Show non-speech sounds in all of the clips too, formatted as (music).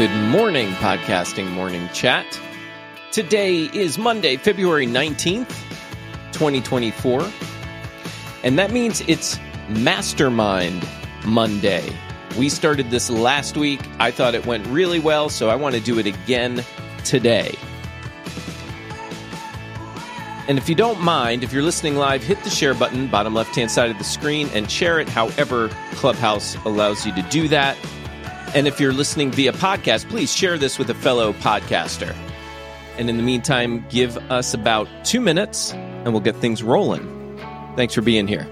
Good morning, podcasting morning chat. Today is Monday, February 19th, 2024. And that means it's Mastermind Monday. We started this last week. I thought it went really well, so I want to do it again today. And if you don't mind, if you're listening live, hit the share button, bottom left hand side of the screen, and share it however Clubhouse allows you to do that. And if you're listening via podcast, please share this with a fellow podcaster. And in the meantime, give us about two minutes and we'll get things rolling. Thanks for being here.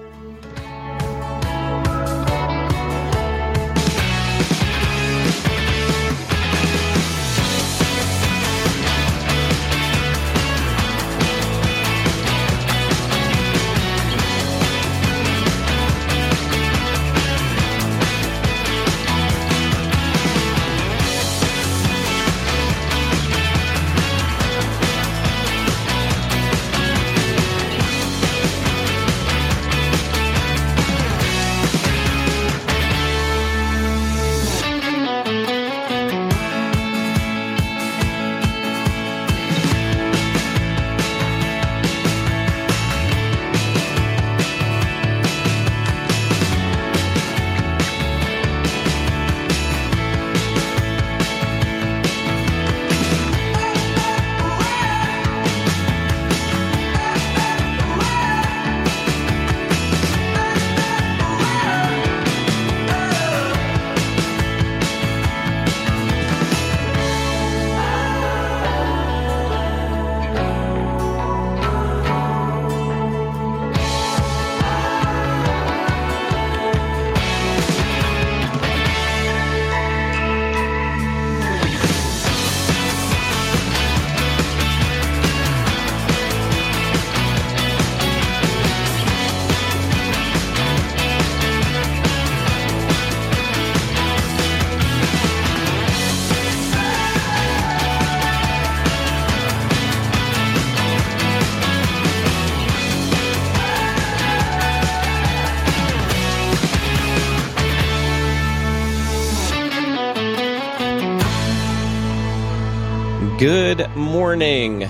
Morning,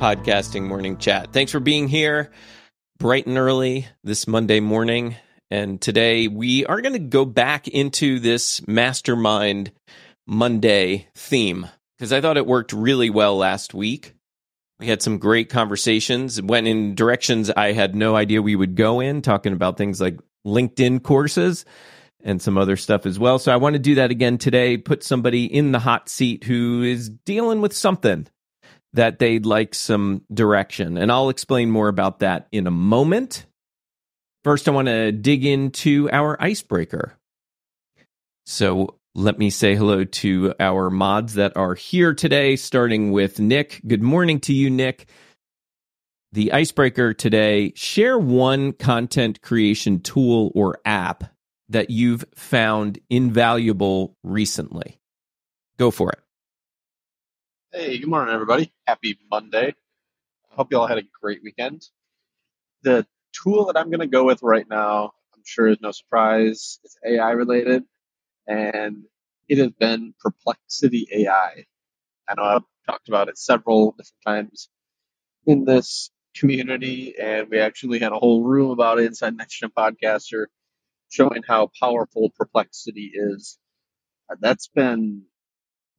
podcasting morning chat. Thanks for being here bright and early this Monday morning. And today we are going to go back into this mastermind Monday theme because I thought it worked really well last week. We had some great conversations, went in directions I had no idea we would go in, talking about things like LinkedIn courses and some other stuff as well. So I want to do that again today, put somebody in the hot seat who is dealing with something that they'd like some direction. And I'll explain more about that in a moment. First, I want to dig into our icebreaker. So let me say hello to our mods that are here today, starting with Nick. Good morning to you, Nick. The icebreaker today share one content creation tool or app that you've found invaluable recently? Go for it. Hey, good morning, everybody. Happy Monday. I hope you all had a great weekend. The tool that I'm going to go with right now, I'm sure is no surprise, it's AI related, and it has been Perplexity AI. I know I've talked about it several different times in this community, and we actually had a whole room about it inside Next Gen Podcaster showing how powerful perplexity is. Uh, that's been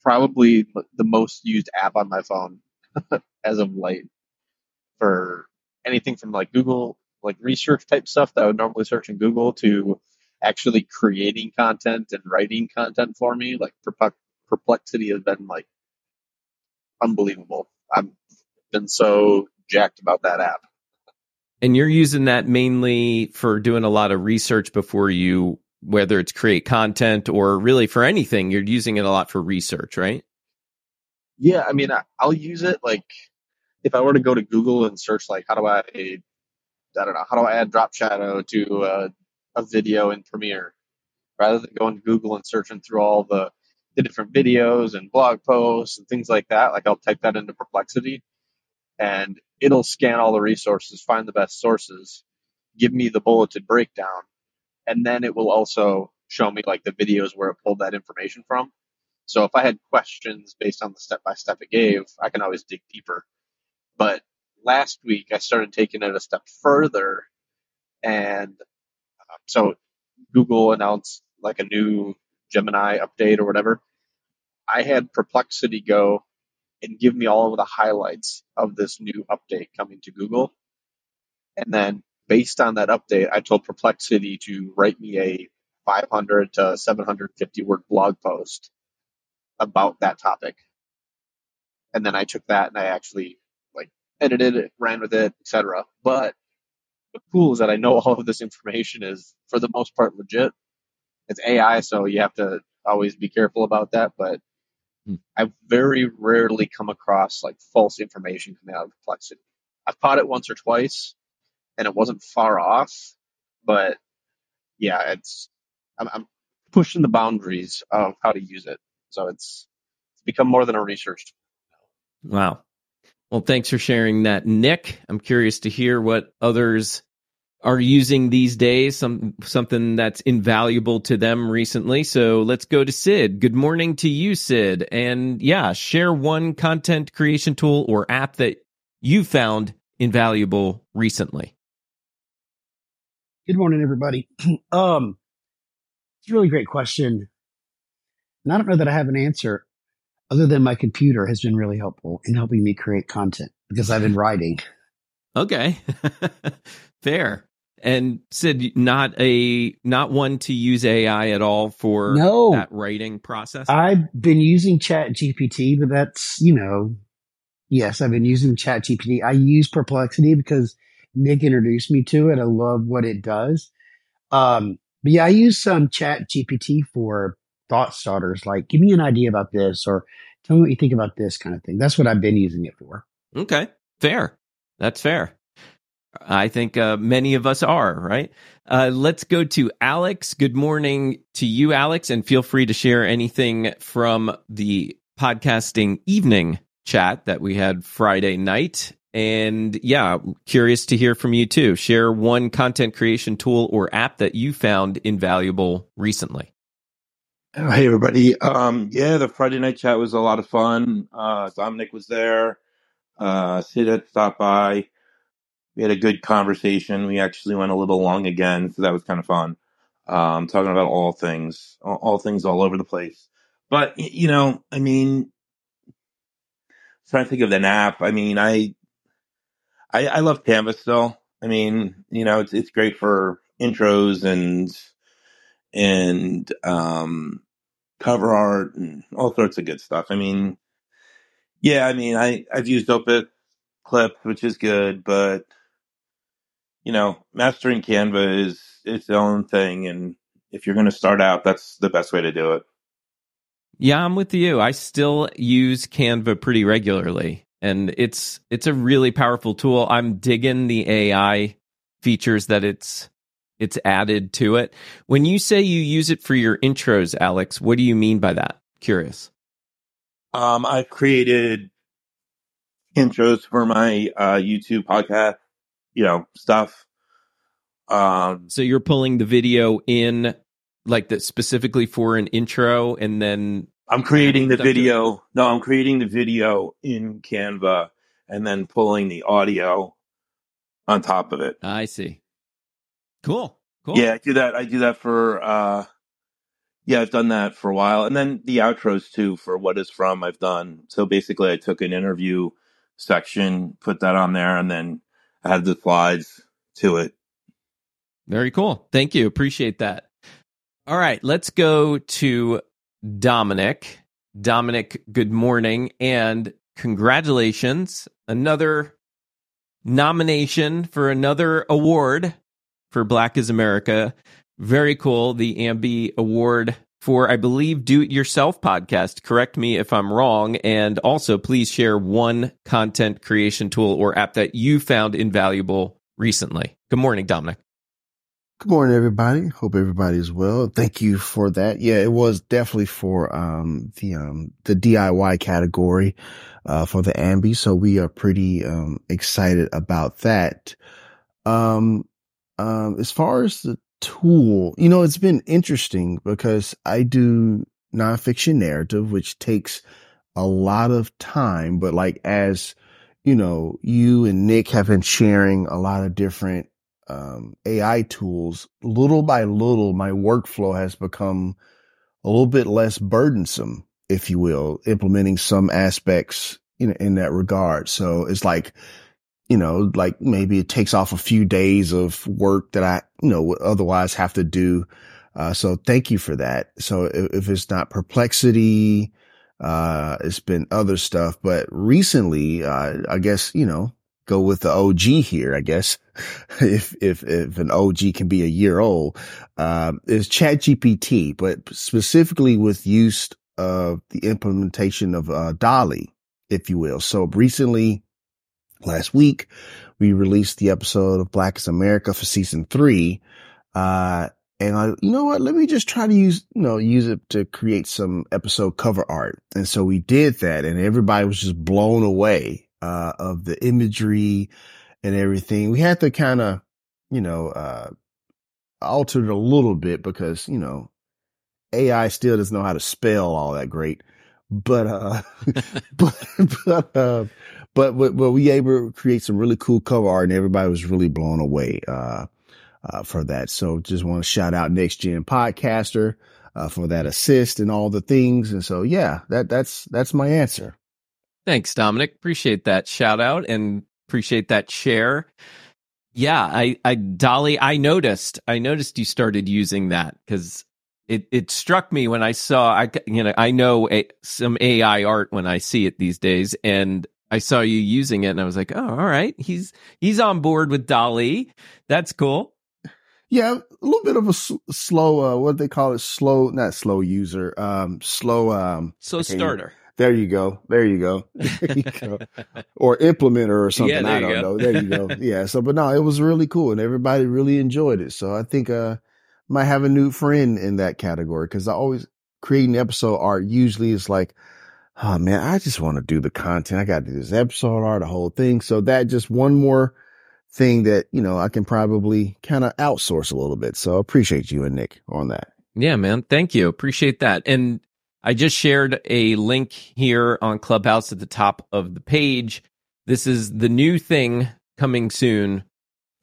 probably the most used app on my phone (laughs) as of late for anything from like Google, like research type stuff that I would normally search in Google to actually creating content and writing content for me. Like perplexity has been like unbelievable. I've been so jacked about that app. And you're using that mainly for doing a lot of research before you, whether it's create content or really for anything, you're using it a lot for research, right? Yeah, I mean, I'll use it like if I were to go to Google and search like how do I, I don't know, how do I add drop shadow to a, a video in Premiere, rather than going to Google and searching through all the the different videos and blog posts and things like that. Like I'll type that into Perplexity, and it'll scan all the resources, find the best sources, give me the bulleted breakdown, and then it will also show me like the videos where it pulled that information from. So if I had questions based on the step by step it gave, I can always dig deeper. But last week I started taking it a step further, and uh, so Google announced like a new Gemini update or whatever. I had Perplexity go and give me all of the highlights of this new update coming to Google. And then based on that update, I told Perplexity to write me a 500 to 750 word blog post about that topic. And then I took that and I actually like edited it, ran with it, etc. But the cool is that I know all of this information is for the most part legit. It's AI, so you have to always be careful about that. But hmm. I've very rarely come across like false information coming out of Perplexity. I've caught it once or twice, and it wasn't far off. But yeah, it's I'm, I'm pushing the boundaries of how to use it. So it's it's become more than a research. Wow. Well, thanks for sharing that, Nick. I'm curious to hear what others are using these days, some something that's invaluable to them recently. So let's go to Sid. Good morning to you, Sid. And yeah, share one content creation tool or app that you found invaluable recently. Good morning, everybody. (clears throat) um, it's a really great question. And I don't know that I have an answer other than my computer has been really helpful in helping me create content because I've been (laughs) writing. Okay. (laughs) Fair. And Sid, not a not one to use AI at all for no, that writing process. I've been using Chat GPT, but that's you know, yes, I've been using Chat GPT. I use Perplexity because Nick introduced me to it. I love what it does. Um, but yeah, I use some Chat GPT for thought starters, like give me an idea about this or tell me what you think about this kind of thing. That's what I've been using it for. Okay, fair. That's fair. I think uh, many of us are, right? Uh, let's go to Alex. Good morning to you, Alex, and feel free to share anything from the podcasting evening chat that we had Friday night and yeah, curious to hear from you too. Share one content creation tool or app that you found invaluable recently. Hey everybody. Um, yeah, the Friday night chat was a lot of fun. Uh, Dominic was there. Uh, Sid had stopped by. We had a good conversation. We actually went a little long again, so that was kind of fun. Um, talking about all things, all, all things all over the place. But you know, I mean, trying to think of an app. I mean, I I, I love Canva still. I mean, you know, it's it's great for intros and and um, cover art and all sorts of good stuff. I mean, yeah, I mean, I I've used Opus Clip, which is good, but you know, mastering Canva is its own thing, and if you're going to start out, that's the best way to do it. Yeah, I'm with you. I still use Canva pretty regularly and it's it's a really powerful tool. I'm digging the AI features that it's it's added to it. When you say you use it for your intros, Alex, what do you mean by that? Curious. Um, I've created intros for my uh, YouTube podcast, you know, stuff. Um, so you're pulling the video in like that specifically for an intro and then I'm creating the video. No, I'm creating the video in Canva and then pulling the audio on top of it. I see. Cool. Cool. Yeah, I do that. I do that for uh yeah, I've done that for a while. And then the outros too for what is from I've done. So basically I took an interview section, put that on there and then add the slides to it. Very cool. Thank you. Appreciate that. All right, let's go to Dominic. Dominic, good morning and congratulations. Another nomination for another award for Black is America. Very cool. The Ambie Award for, I believe, Do It Yourself podcast. Correct me if I'm wrong. And also, please share one content creation tool or app that you found invaluable recently. Good morning, Dominic. Good morning, everybody. Hope everybody's well. Thank you for that. Yeah, it was definitely for um, the um, the DIY category uh, for the Ambie, so we are pretty um, excited about that. Um, um, as far as the tool, you know, it's been interesting because I do nonfiction narrative, which takes a lot of time, but like as you know, you and Nick have been sharing a lot of different um, AI tools. Little by little, my workflow has become a little bit less burdensome, if you will, implementing some aspects in, in that regard. So it's like, you know, like maybe it takes off a few days of work that I, you know, would otherwise have to do. Uh, so thank you for that. So if, if it's not perplexity, uh, it's been other stuff, but recently, uh, I guess, you know, go with the OG here, I guess. (laughs) if, if, if an OG can be a year old, um, is chat GPT, but specifically with use of the implementation of, uh, DALL-E, if you will. So recently, last week, we released the episode of Black is America for season three. Uh, and I, you know what? Let me just try to use, you know, use it to create some episode cover art. And so we did that and everybody was just blown away, uh, of the imagery and everything. We had to kind of, you know, uh, alter it a little bit because, you know, AI still doesn't know how to spell all that great. But, uh, (laughs) (laughs) but, but, uh, but, but, but we able to create some really cool cover art and everybody was really blown away. Uh, uh, for that. So just want to shout out Next Gen Podcaster uh, for that assist and all the things. And so, yeah, that that's that's my answer. Thanks, Dominic. Appreciate that shout out and appreciate that share. Yeah, I, I, DALL-E, I noticed, I noticed you started using that because it, it struck me when I saw, I, you know, I know a, some AI art when I see it these days, and I saw you using it, and I was like, oh, all right, he's he's on board with DALL-E. That's cool. Yeah, a little bit of a s- slow, uh, what they call it, slow, not slow user, um, slow, um, so starter. There you go. There you go. (laughs) There you go. or implementer or something. Yeah, I don't know. There you go. (laughs) Yeah. So, but no, it was really cool and everybody really enjoyed it. So I think, uh, might have a new friend in that category because I always creating episode art usually is like, oh man, I just want to do the content. I got to do this episode art, the whole thing. So that just one more thing that, you know, I can probably kind of outsource a little bit. So I appreciate you and Nick on that. Yeah, man. Thank you. Appreciate that. And I just shared a link here on Clubhouse at the top of the page. This is the new thing coming soon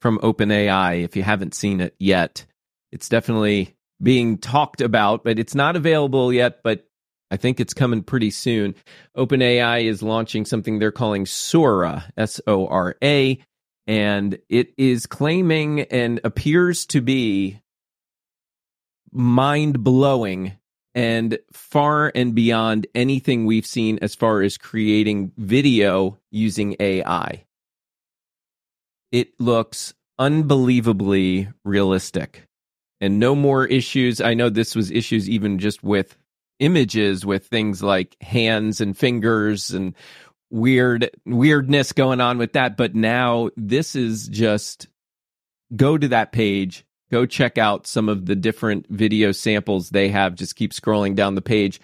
from OpenAI. If you haven't seen it yet, it's definitely being talked about, but it's not available yet. But I think it's coming pretty soon. OpenAI is launching something they're calling Sora, S O R A and it is claiming and appears to be mind blowing and far and beyond anything we've seen as far as creating video using AI. It looks unbelievably realistic and no more issues. I know this was issues even just with images with things like hands and fingers and weird weirdness going on with that but now this is just go to that page go check out some of the different video samples they have just keep scrolling down the page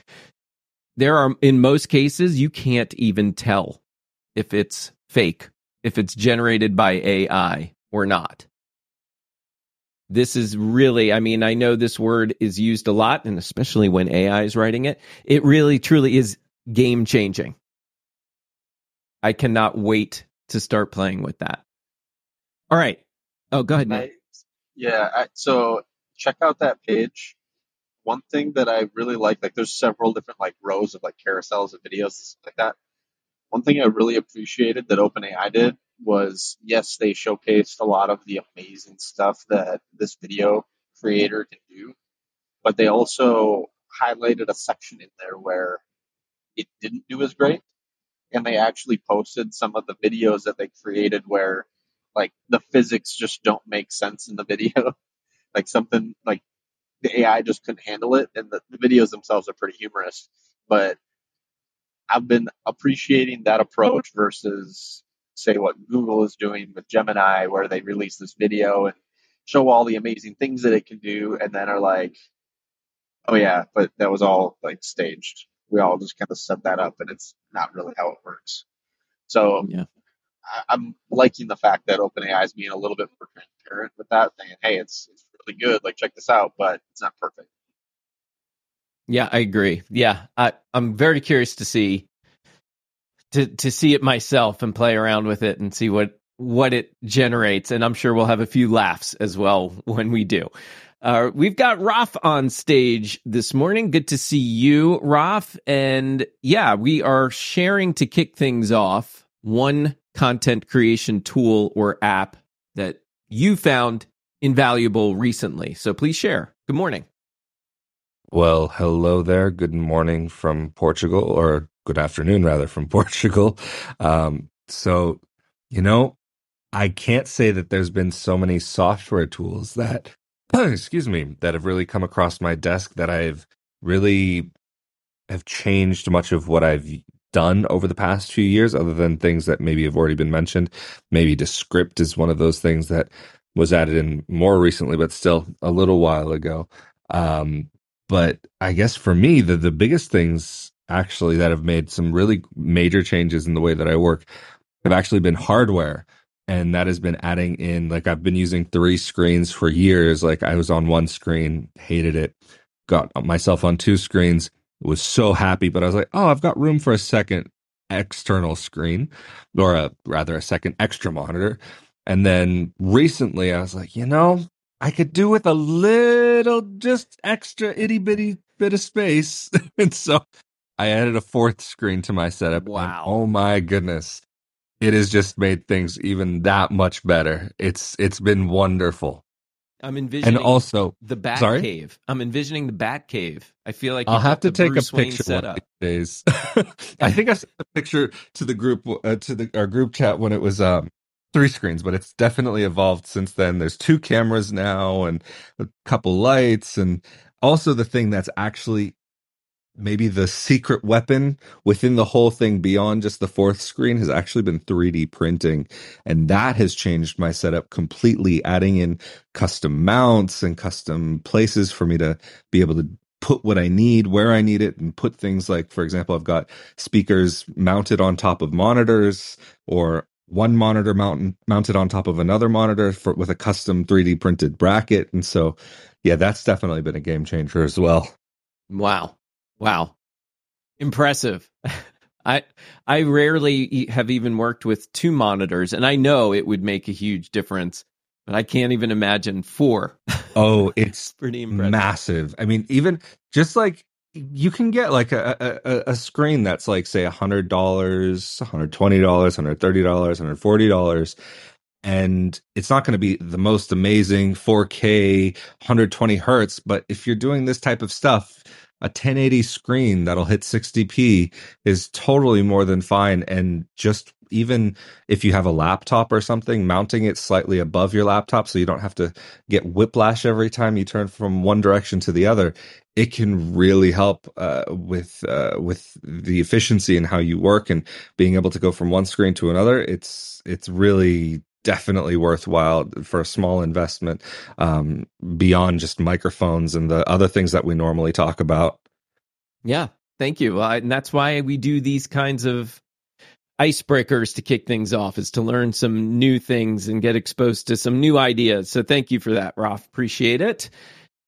there are in most cases you can't even tell if it's fake if it's generated by AI or not this is really i mean i know this word is used a lot and especially when ai is writing it it really truly is game changing I cannot wait to start playing with that. All right. Oh, go ahead. Nice. Yeah. I, so check out that page. One thing that I really like, like there's several different like rows of like carousels of videos like that. One thing I really appreciated that OpenAI did was yes, they showcased a lot of the amazing stuff that this video creator can do, but they also highlighted a section in there where it didn't do as great and they actually posted some of the videos that they created where like the physics just don't make sense in the video. (laughs) like something like the AI just couldn't handle it and the, the videos themselves are pretty humorous. But I've been appreciating that approach versus say what Google is doing with Gemini where they release this video and show all the amazing things that it can do and then are like, Oh yeah, but that was all like staged we all just kind of set that up and it's not really how it works. So yeah. I, am liking the fact that OpenAI is being a little bit more transparent with that, saying, "Hey, it's it's really good. Like check this out, but it's not perfect." Yeah, I agree. Yeah, I, I'm very curious to see to to see it myself and play around with it and see what what it generates. And I'm sure we'll have a few laughs as well when we do. Uh, we've got Raf on stage this morning. Good to see you, Raf. And yeah, we are sharing to kick things off one content creation tool or app that you found invaluable recently. So please share. Good morning. Well, hello there. Good morning from Portugal, or good afternoon, rather, from (laughs) Portugal. Um, so, you know, I can't say that there's been so many software tools that, (clears throat) excuse me, that have really come across my desk that I've really have changed much of what I've done over the past few years, other than things that maybe have already been mentioned. Maybe Descript is one of those things that was added in more recently, but still a little while ago. Um, but I guess for me, the the biggest things actually that have made some really major changes in the way that I work have actually been hardware. And that has been adding in, like, I've been using three screens for years. Like, I was on one screen, hated it, got myself on two screens, was so happy, but I was like, oh, I've got room for a second external screen or a rather a second extra monitor. And then recently I was like, you know, I could do with a little just extra itty bitty bit of space. (laughs) and so I added a fourth screen to my setup. Wow. oh my goodness. It has just made things even that much better. It's it's been wonderful. I'm envisioning And also the Bat sorry? Cave. I'm envisioning the Bat Cave. I feel like I'll you've to take Bruce a Wayne picture one setup. of these days. (laughs) I think I sent a picture to the group uh, to the our group chat when it was um three screens, but it's definitely evolved since then. There's two cameras now and a couple lights and also the thing that's actually maybe the secret weapon within the whole thing beyond just the fourth screen has actually been 3D printing. And that has changed my setup completely adding in custom mounts and custom places for me to be able to put what I need where I need it and put things like for example I've got speakers mounted on top of monitors or one monitor mount, mounted on top of another monitor for, with a custom 3D printed bracket. And so yeah that's definitely been a game changer as well. Wow. Wow. Impressive. (laughs) I I rarely have even worked with two monitors and I know it would make a huge difference, but I can't even imagine four. (laughs) oh it's Pretty impressive. massive. I mean, even just like you can get like a a, a screen that's like say a hundred dollars, hundred twenty dollars, hundred thirty dollars, hundred forty dollars, and it's not going to be the most amazing 4K, 120 hertz. But if you're doing this type of stuff, a 1080 screen that'll hit 60p is totally more than fine. And just even if you have a laptop or something, mounting it slightly above your laptop so you don't have to get whiplash every time you turn from one direction to the other, it can really help uh, with uh, with the efficiency and how you work and being able to go from one screen to another. It's it's really definitely worthwhile for a small investment um, beyond just microphones and the other things that we normally talk about. Yeah, thank you. Uh, and that's why we do these kinds of icebreakers to kick things off is to learn some new things and get exposed to some new ideas. So thank you for that, Roth. Appreciate it.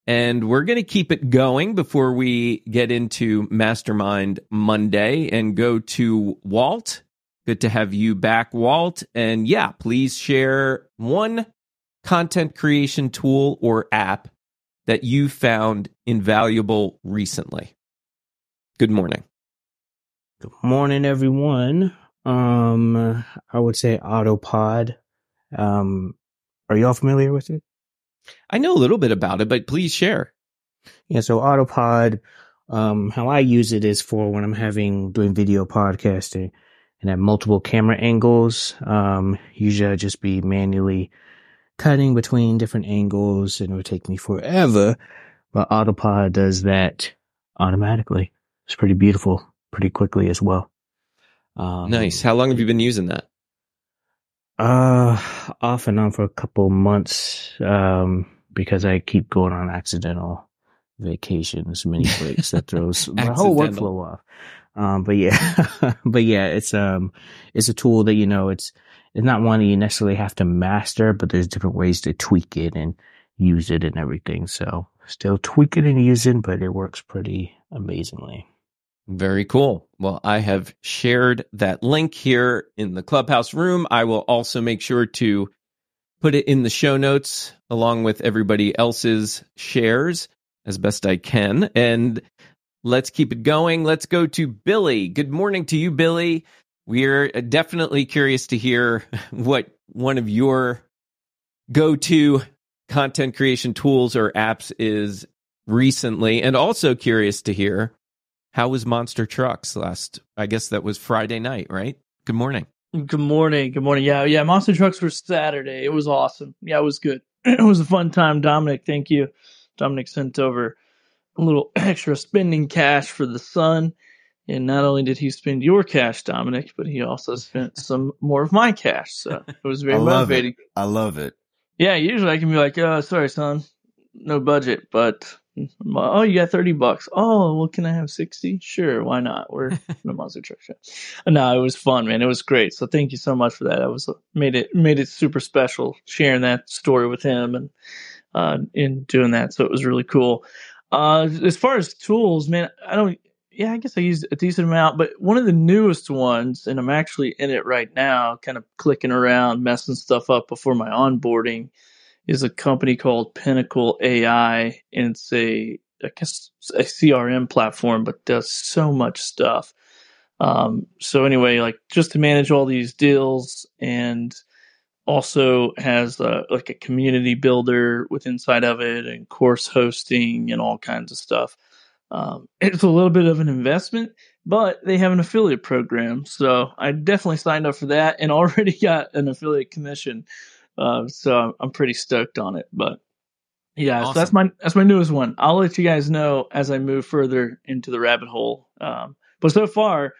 And we're going to keep it going before we get into Mastermind Monday and go to Walt. Good to have you back, Walt. And yeah, please share one content creation tool or app that you found invaluable recently. Good morning. Good morning, everyone. Um, I would say Autopod. Um, are y'all familiar with it? I know a little bit about it, but please share. Yeah, so Autopod, um, how I use it is for when I'm having doing video podcasting and have multiple camera angles. Um, usually I just be manually cutting between different angles and it would take me forever. But Autopod does that automatically. It's pretty beautiful, pretty quickly as well. Um, Nice. How long have you been using that? Uh, off and on for a couple months, um, because I keep going on accidental vacations, mini breaks that (laughs) throws my whole workflow off. Um, but yeah, (laughs) but yeah, it's, um, it's a tool that, you know, it's, it's not one that you necessarily have to master, but there's different ways to tweak it and use it and everything. So still tweak it and use it, but it works pretty, amazingly. Very cool. Well, I have shared that link here in the clubhouse room. I will also make sure to put it in the show notes along with everybody else's shares as best I can. And let's keep it going. Let's go to Billy. Good morning to you, Billy. We're uh, definitely curious to hear (laughs) what one of your go to content creation tools or apps is recently, and also curious to hear how was Monster Trucks last? I guess that was Friday night, right? Good morning. Good morning. Good morning. Yeah, yeah. Monster Trucks were Saturday. It was awesome. Yeah, it was good. (clears throat) it was a fun time. Dominic, thank you. Dominic sent over a little (clears throat) extra spending cash for the son. And not only did he spend your cash, Dominic, but he also spent (laughs) some more of my cash. So it was very I love motivating. it. I love it. Yeah, usually I can be like, oh, sorry, son, no budget, but oh, you got 30 bucks. Oh, well, can I have 60? Sure, why not? We're (laughs) in a monster truck show. No, it was fun, man. It was great. So thank you so much for that. I was made it made it super special sharing that story with him and uh in doing that. So it was really cool. Uh as far as tools, man, I don't yeah, I guess I use a decent amount, but one of the newest ones, and I'm actually in it right now, kind of clicking around, messing stuff up before my onboarding, is a company called Pinnacle AI, and it's a I guess a CRM platform, but does so much stuff. Um, so anyway, like just to manage all these deals, and also has a, like a community builder with inside of it, and course hosting, and all kinds of stuff. Um, (clears throat) it's a little bit of an investment, but they have an affiliate program, so I definitely signed up for that, and (laughs) already got an affiliate commission. Uh, so I'm pretty stoked on it. But yeah, so that's my that's my newest one. I'll let you guys know as I move further into the rabbit hole. Um, but so far,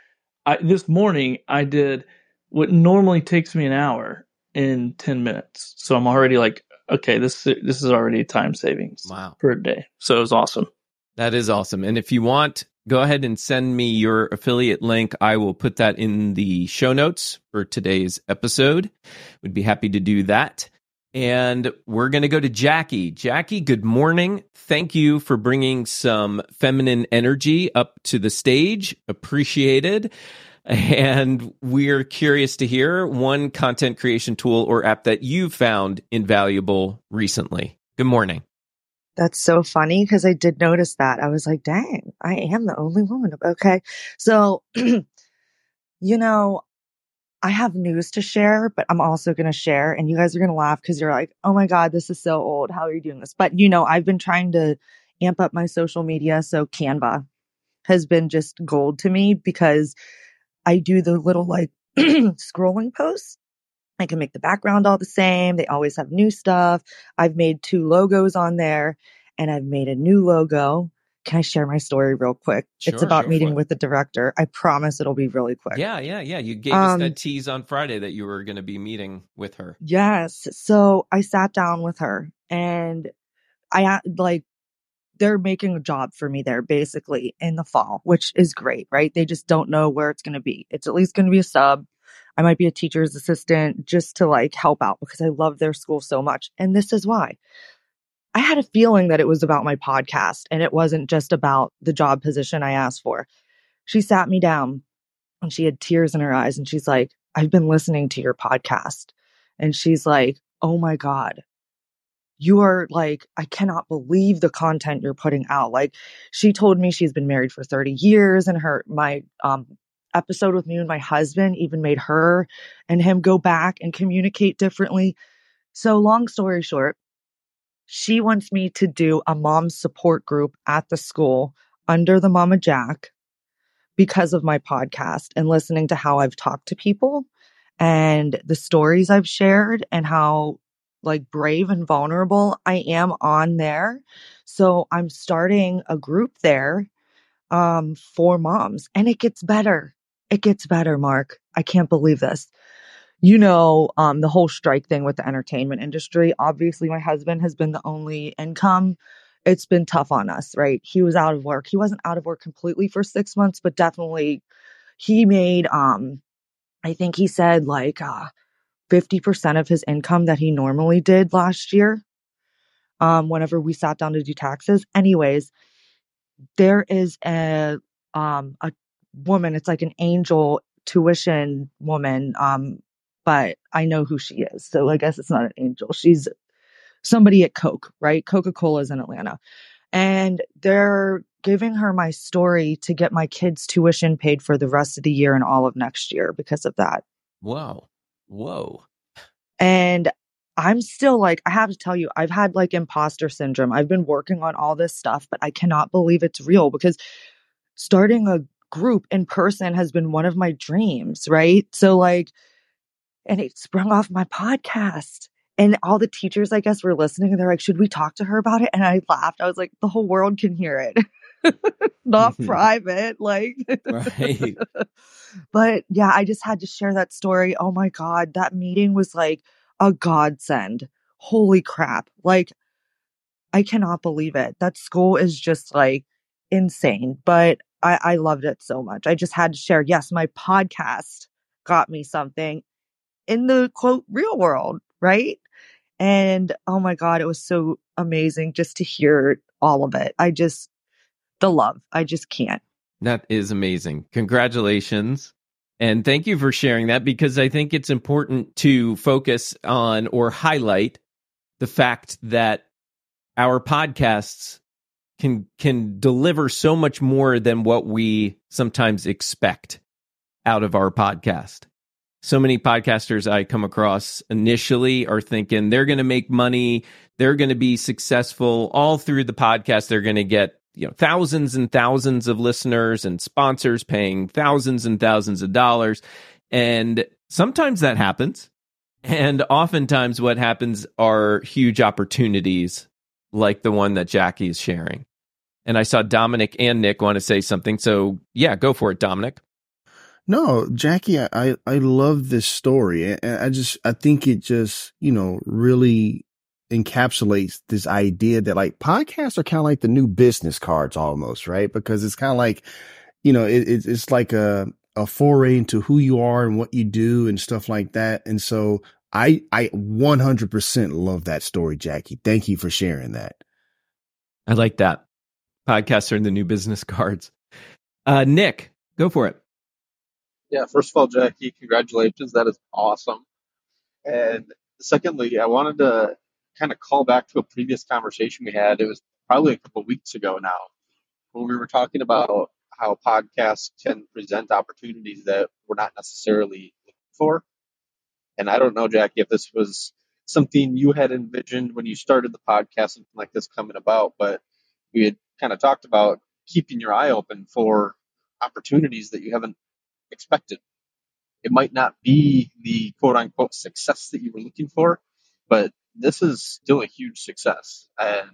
I, this morning I did what normally takes me an hour in ten minutes. So I'm already like, okay, this this is already time savings Wow. per day. So it was awesome. That is awesome. And if you want, go ahead and send me your affiliate link. I will put that in the show notes for today's episode. Would be happy to do that. And we're going to go to Jackie. Jackie, good morning. Thank you for bringing some feminine energy up to the stage. Appreciated. And we're curious to hear one content creation tool or app that you found invaluable recently. Good morning. That's so funny because I did notice that. I was like, dang, I am the only woman. Okay. So, (clears throat) you know, I have news to share, but I'm also going to share, and you guys are going to laugh because you're like, oh my God, this is so old. How are you doing this? But, you know, I've been trying to amp up my social media. So, Canva has been just gold to me because I do the little like (clears throat) scrolling posts. I can make the background all the same. They always have new stuff. I've made two logos on there and I've made a new logo. Can I share my story real quick? it's about sure, meeting with the director. I promise it'll be really quick. Yeah, yeah, yeah. You gave us Um, that tease on Friday that you were going to be meeting with her. Yes. So I sat down with her and I like they're making a job for me there basically in the fall, which is great, right? They just don't know where it's going to be. It's at least going to be a sub. I might be a teacher's assistant just to like help out because I love their school so much. And this is why. I had a feeling that it was about my podcast and it wasn't just about the job position I asked for. She sat me down and she had tears in her eyes and she's like, I've been listening to your podcast. And she's like, Oh my God. You are like, I cannot believe the content you're putting out. Like she told me she's been married for 30 years and her, my, um, episode with me and my husband even made her and him go back and communicate differently. So long story short, she wants me to do a mom support group at the school under the Mama Jack because of my podcast and listening to how I've talked to people and the stories I've shared and how like brave and vulnerable I am on there. So I'm starting a group there um for moms and it gets better. It gets better, Mark. I can't believe this. You know, um the whole strike thing with the entertainment industry. Obviously my husband has been the only income. It's been tough on us, right? He was out of work. He wasn't out of work completely for 6 months, but definitely he made um I think he said like uh 50% of his income that he normally did last year um whenever we sat down to do taxes. Anyways there is a um a woman it's like an angel tuition woman um but i know who she is so i guess it's not an angel. She's somebody at coke right? Coca-cola is in atlanta. And they're giving her my story to get my kids tuition paid for the rest of the year and all of next year because of that. Whoa. Whoa. and I'm still like, I have to tell you, I've had like imposter syndrome. I've been working on all this stuff, but I cannot believe it's real because starting a group in person has been one of my dreams, right? So, like, and it sprung off my podcast. And all the teachers, I guess, were listening and they're like, should we talk to her about it? And I laughed. I was like, the whole world can hear it. (laughs) (laughs) Not mm-hmm. private. Like, (laughs) Right. but yeah, I just had to share that story. Oh my God, that meeting was like a godsend. Holy crap. Like, I cannot believe it. That school is just like insane, but I, I loved it so much. I just had to share. Yes, my podcast got me something in the quote real world, right? And oh my God, it was so amazing just to hear all of it. I just, the love, I just can't. That is amazing. Congratulations. And thank you for sharing that because I think it's important to focus on or highlight the fact that our podcasts can can deliver so much more than what we sometimes expect out of our podcast. So many podcasters I come across initially are thinking they're going to make money, they're going to be successful all through the podcast. They're going to get you know thousands and thousands of listeners and sponsors paying thousands and thousands of dollars. And sometimes that happens. And oftentimes what happens are huge opportunities like the one that Jackie is sharing. And I saw Dominic and Nick want to say something. So yeah go for it Dominic. No, Jackie, I, I, I love this story. And I just, I think it just, you know, really encapsulates this idea that like podcasts are kind of like the new business cards almost, right? Because it's kind of like, you know, it, it's it's like a, a foray into who you are and what you do and stuff like that. And so I, I 100% love that story, Jackie. Thank you for sharing that. I like that podcasts are in the new business (laughs) cards uh Nick go for it Yeah, first of all, Jackie, congratulations. That is awesome. And secondly, I wanted to kind of call back to a previous conversation we had. It was probably a couple weeks ago now, when we were talking about how podcasts can present opportunities that we're not necessarily looking for. And I don't know, Jackie, if this was something you had envisioned when you started the podcast, something like this coming about, but we had kind of talked about keeping your eye open for opportunities that you haven't expected. It might not be the quote unquote success that you were looking for, but this is still a huge success. And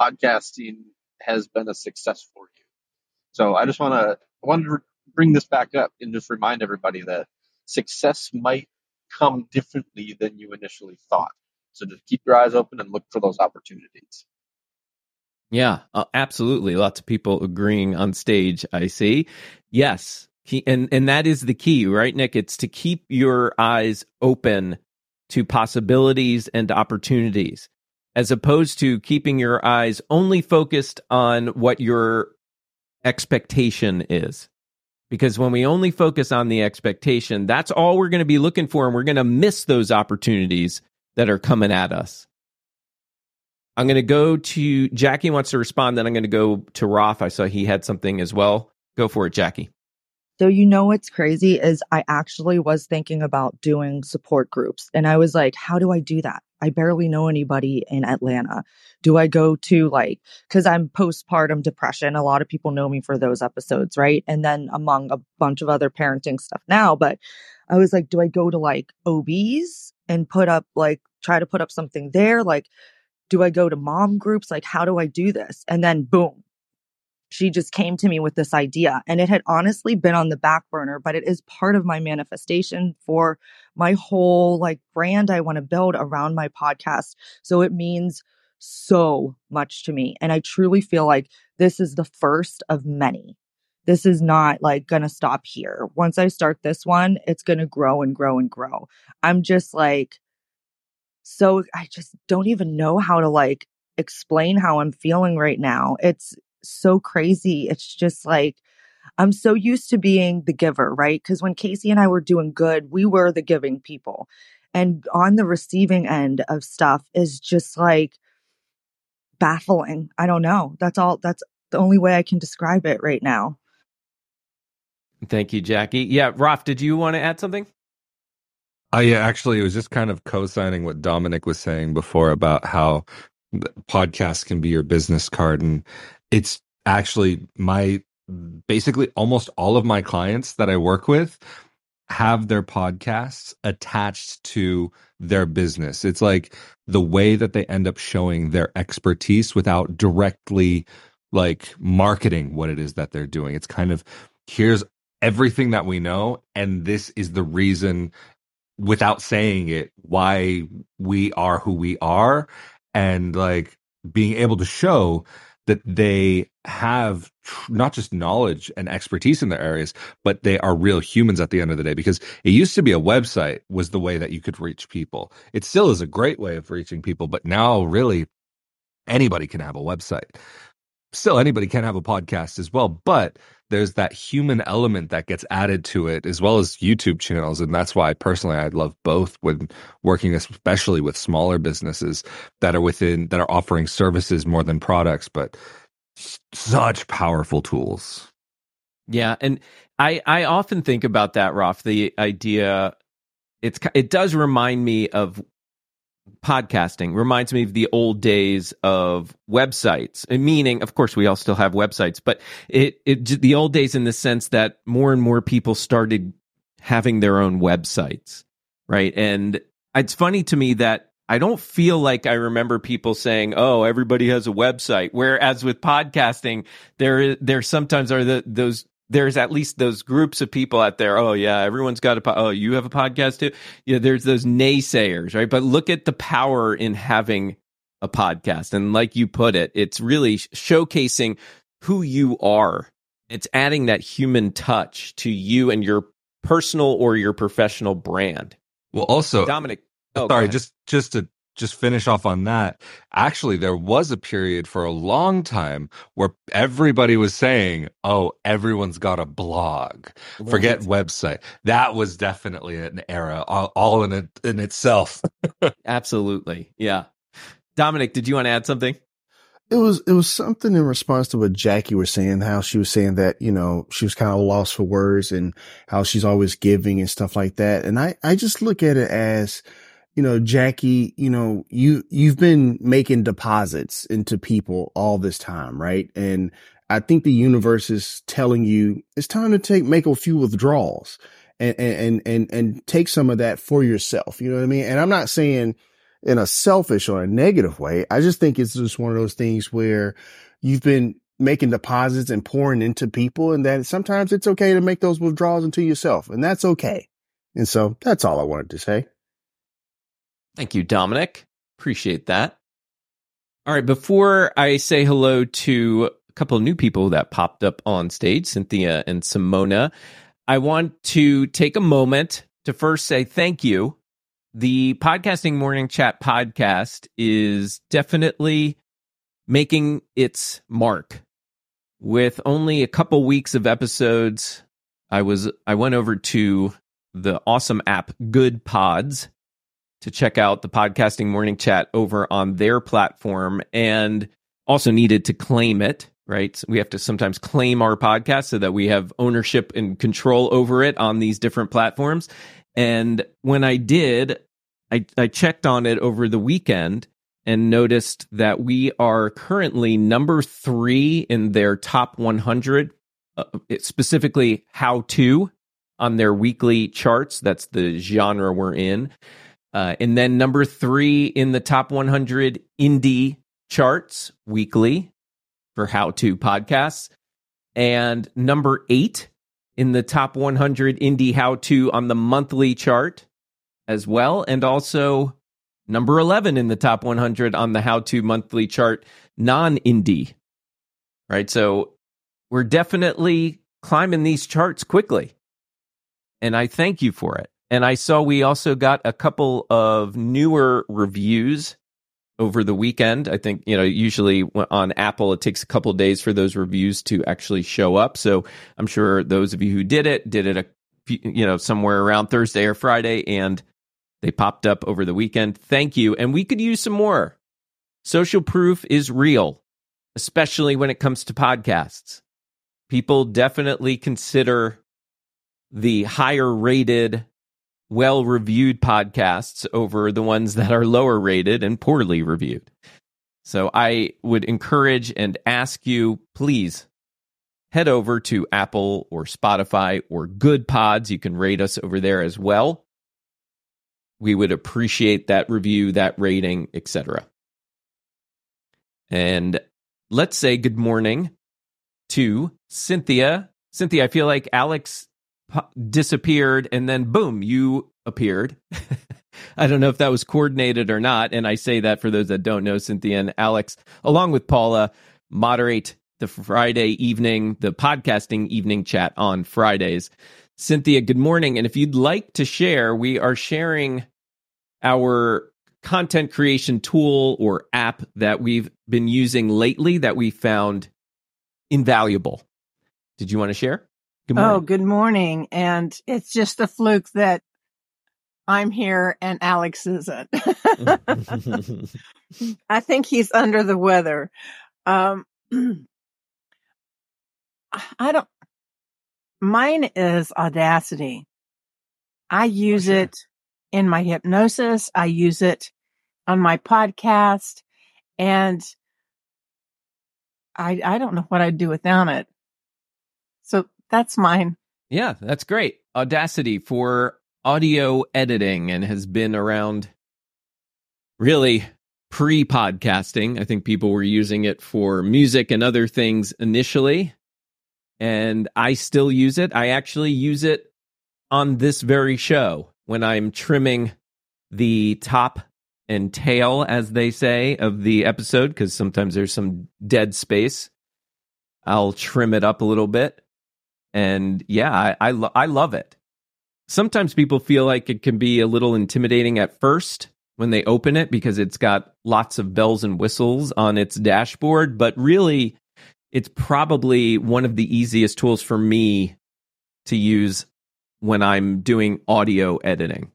podcasting has been a success for you. So I just want to I wanted to bring this back up and just remind everybody that success might come differently than you initially thought. So just keep your eyes open and look for those opportunities. Yeah, uh, absolutely. Lots of people agreeing on stage. I see. Yes, and and that is the key, right, Nick? It's to keep your eyes open to possibilities and opportunities, as opposed to keeping your eyes only focused on what your expectation is. Because when we only focus on the expectation, that's all we're going to be looking for, and we're going to miss those opportunities that are coming at us. I'm going to go to Jackie wants to respond, then I'm going to go to Roth. I saw he had something as well. Go for it, Jackie. So, you know what's crazy is I actually was thinking about doing support groups. And I was like, how do I do that? I barely know anybody in Atlanta. Do I go to like, cause I'm postpartum depression. A lot of people know me for those episodes, right? And then among a bunch of other parenting stuff now, but I was like, do I go to like OBs and put up like, try to put up something there? Like, do I go to mom groups? Like, how do I do this? And then boom, she just came to me with this idea and it had honestly been on the back burner but it is part of my manifestation for my whole like brand i want to build around my podcast. So it means so much to me and i truly feel like this is the first of many. This is not like going to stop here. Once i start this one it's going to grow and grow and grow. I'm just like so i just don't even know how to like explain how i'm feeling right now. It's so crazy. It's just like, I'm so used to being the giver, right? Because when Casey and I were doing good, we were the giving people. And on the receiving end of stuff is just like baffling. I don't know. That's all, that's the only way I can describe it right now. Thank you, Jackie. Yeah, Roth, did you want to add something? Uh, yeah, actually, it was just kind of co-signing what Dominic was saying before about how podcasts can be your business card, and it's actually my basically almost all of my clients that I work with have their podcasts attached to their business. It's like the way that they end up showing their expertise without directly like marketing what it is that they're doing. It's kind of here's everything that we know and this is the reason without saying it why we are who we are and like being able to show that they have tr- not just knowledge and expertise in their areas but they are real humans at the end of the day because it used to be a website was the way that you could reach people. It still is a great way of reaching people but now really anybody can have a website still anybody can have a podcast as well but there's that human element that gets added to it as well as youtube channels and that's why personally i love both when working especially with smaller businesses that are within that are offering services more than products but such powerful tools Yeah, and I I often think about that, Roth. The idea it's it does remind me of podcasting. Reminds me of the old days of websites. Meaning, of course, we all still have websites, but it it the old days in the sense that more and more people started having their own websites, right? And it's funny to me that I don't feel like I remember people saying, "Oh, everybody has a website." Whereas with podcasting, there there sometimes are the those there's at least those groups of people out there. Oh yeah, everyone's got a po- oh you have a podcast too. Yeah, there's those naysayers, right? But look at the power in having a podcast, and like you put it, it's really showcasing who you are. It's adding that human touch to you and your personal or your professional brand. well also Dominic, uh, oh, sorry just just to just finish off on that actually there was a period for a long time where everybody was saying oh everyone's got a blog forget website that was definitely an era all, all in it in itself absolutely, yeah. Dominic, did you want to add something? It was it was something in response to what Jackie was saying, how she was saying that, you know, she was kind of lost for words and how she's always giving and stuff like that. And I, I just look at it as, you know, Jackie, you know, you you've been making deposits into people all this time, right? And I think the universe is telling you it's time to take make a few withdrawals and and and and take some of that for yourself. You know what I mean? And I'm not saying in a selfish or a negative way. I just think it's just one of those things where you've been making deposits and pouring into people and that sometimes it's okay to make those withdrawals into yourself and that's okay. And so that's all I wanted to say. Thank you, Dominic. Appreciate that. All right, before I say hello to a couple of new people that popped up on stage, Cynthia and Simona, I want to take a moment to first say thank you. The Podcasting Morning Chat podcast is definitely making its mark. With only a couple weeks of episodes, I was I went over to the awesome app Goodpods to check out the podcasting morning chat over on their platform and also needed to claim it right? So we have to sometimes claim our podcast so that we have ownership and control over it on these different platforms. And when i did i, I checked on it over the weekend and noticed that we are currently number three in their top 100 uh, specifically how to on their weekly charts. That's the genre we're in uh, and then number three in the top 100 indie charts weekly for how to podcasts. And number eight in the top 100 indie how to on the monthly chart as well. And also number 11 in the top 100 on the how to monthly chart, non indie. Right. So we're definitely climbing these charts quickly. And I thank you for it. And I saw we also got a couple of newer reviews over the weekend. I think, you know, usually on Apple, it takes a couple days for those reviews to actually show up. So I'm sure those of you who did it did it, a, you know, somewhere around Thursday or Friday and they popped up over the weekend. Thank you. And we could use some more. Social proof is real, especially when it comes to podcasts. People definitely consider the higher rated well reviewed podcasts over the ones that are lower rated and poorly reviewed. So I would encourage and ask you, please head over to Apple or Spotify or Goodpods. You can rate us over there as well. We would appreciate that review, that rating, etc. And let's say good morning to Cynthia. Cynthia, I feel like Alex disappeared and then boom, you appeared. (laughs) I don't know if that was coordinated or not. And I say that for those that don't know, Cynthia and Alex, along with Paula, moderate the Friday evening, the podcasting evening chat on Fridays. Cynthia, good morning. And if you'd like to share, we are sharing our content creation tool or app that we've been using lately that we found invaluable. Did you want to share? Good morning. Oh, good morning. And it's just a fluke that I'm here and Alex isn't. (laughs) (laughs) I think he's under the weather. Um, (clears throat) I don't, mine is Audacity. I use oh, sure. it in my hypnosis. I use it on my podcast and I, I don't know what I'd do without it. So that's mine. Yeah, that's great. Audacity for audio editing and has been around really pre podcasting. I think people were using it for music and other things initially. And I still use it. I actually use it on this very show when I'm trimming the top and tail, as they say, of the episode, because sometimes there's some dead space. I'll trim it up a little bit and yeah, I I, lo- I love it. Sometimes people feel like it can be a little intimidating at first when they open it because it's got lots of bells and whistles on its dashboard, but really it's probably one of the easiest tools for me to use when I'm doing audio editing.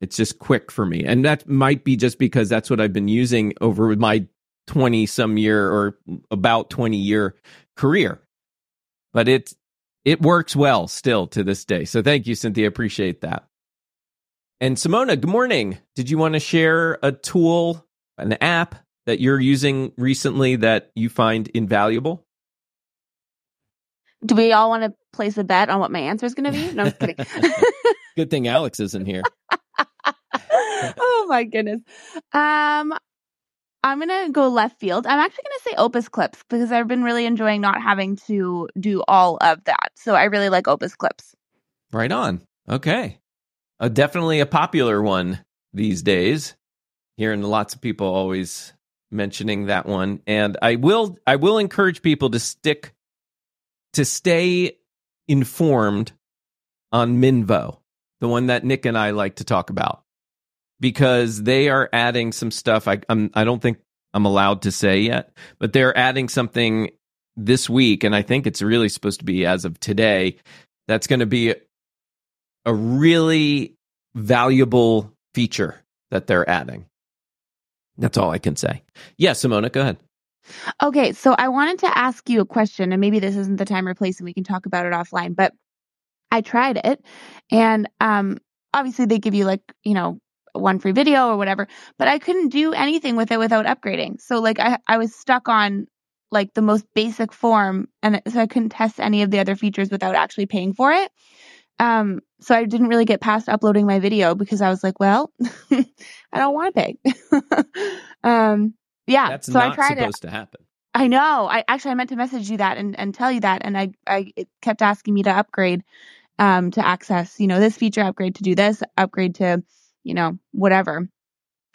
It's just quick for me. And that might be just because that's what I've been using over my 20 some year or about 20 year career. But it's it works well still to this day. So thank you, Cynthia. Appreciate that. And Simona, good morning. Did you want to share a tool, an app that you're using recently that you find invaluable? Do we all want to place a bet on what my answer is going to be? No, I'm kidding. (laughs) good thing Alex isn't here. (laughs) oh my goodness. Um, I'm going to go left field. I'm actually going to say Opus Clips because I've been really enjoying not having to do all of that. So I really like Opus Clips. Right on. Okay. Uh, definitely a popular one these days. Hearing lots of people always mentioning that one. And I will I will encourage people to stick to stay informed on Minvo, the one that Nick and I like to talk about because they are adding some stuff. I I'm, I don't think I'm allowed to say yet, but they're adding something this week, and I think it's really supposed to be as of today. That's going to be a really valuable feature that they're adding. That's all I can say. Yeah, Simona, go ahead. Okay, so I wanted to ask you a question, and maybe this isn't the time or place, and we can talk about it offline. But I tried it, and um, obviously they give you like you know one free video or whatever, but I couldn't do anything with it without upgrading. So like I I was stuck on like the most basic form and so I couldn't test any of the other features without actually paying for it. Um so I didn't really get past uploading my video because I was like, well, (laughs) I don't want to pay. (laughs) um yeah, That's so not I tried supposed it. to happen. I know. I actually I meant to message you that and, and tell you that and I I it kept asking me to upgrade um to access, you know, this feature upgrade to do this, upgrade to you know, whatever.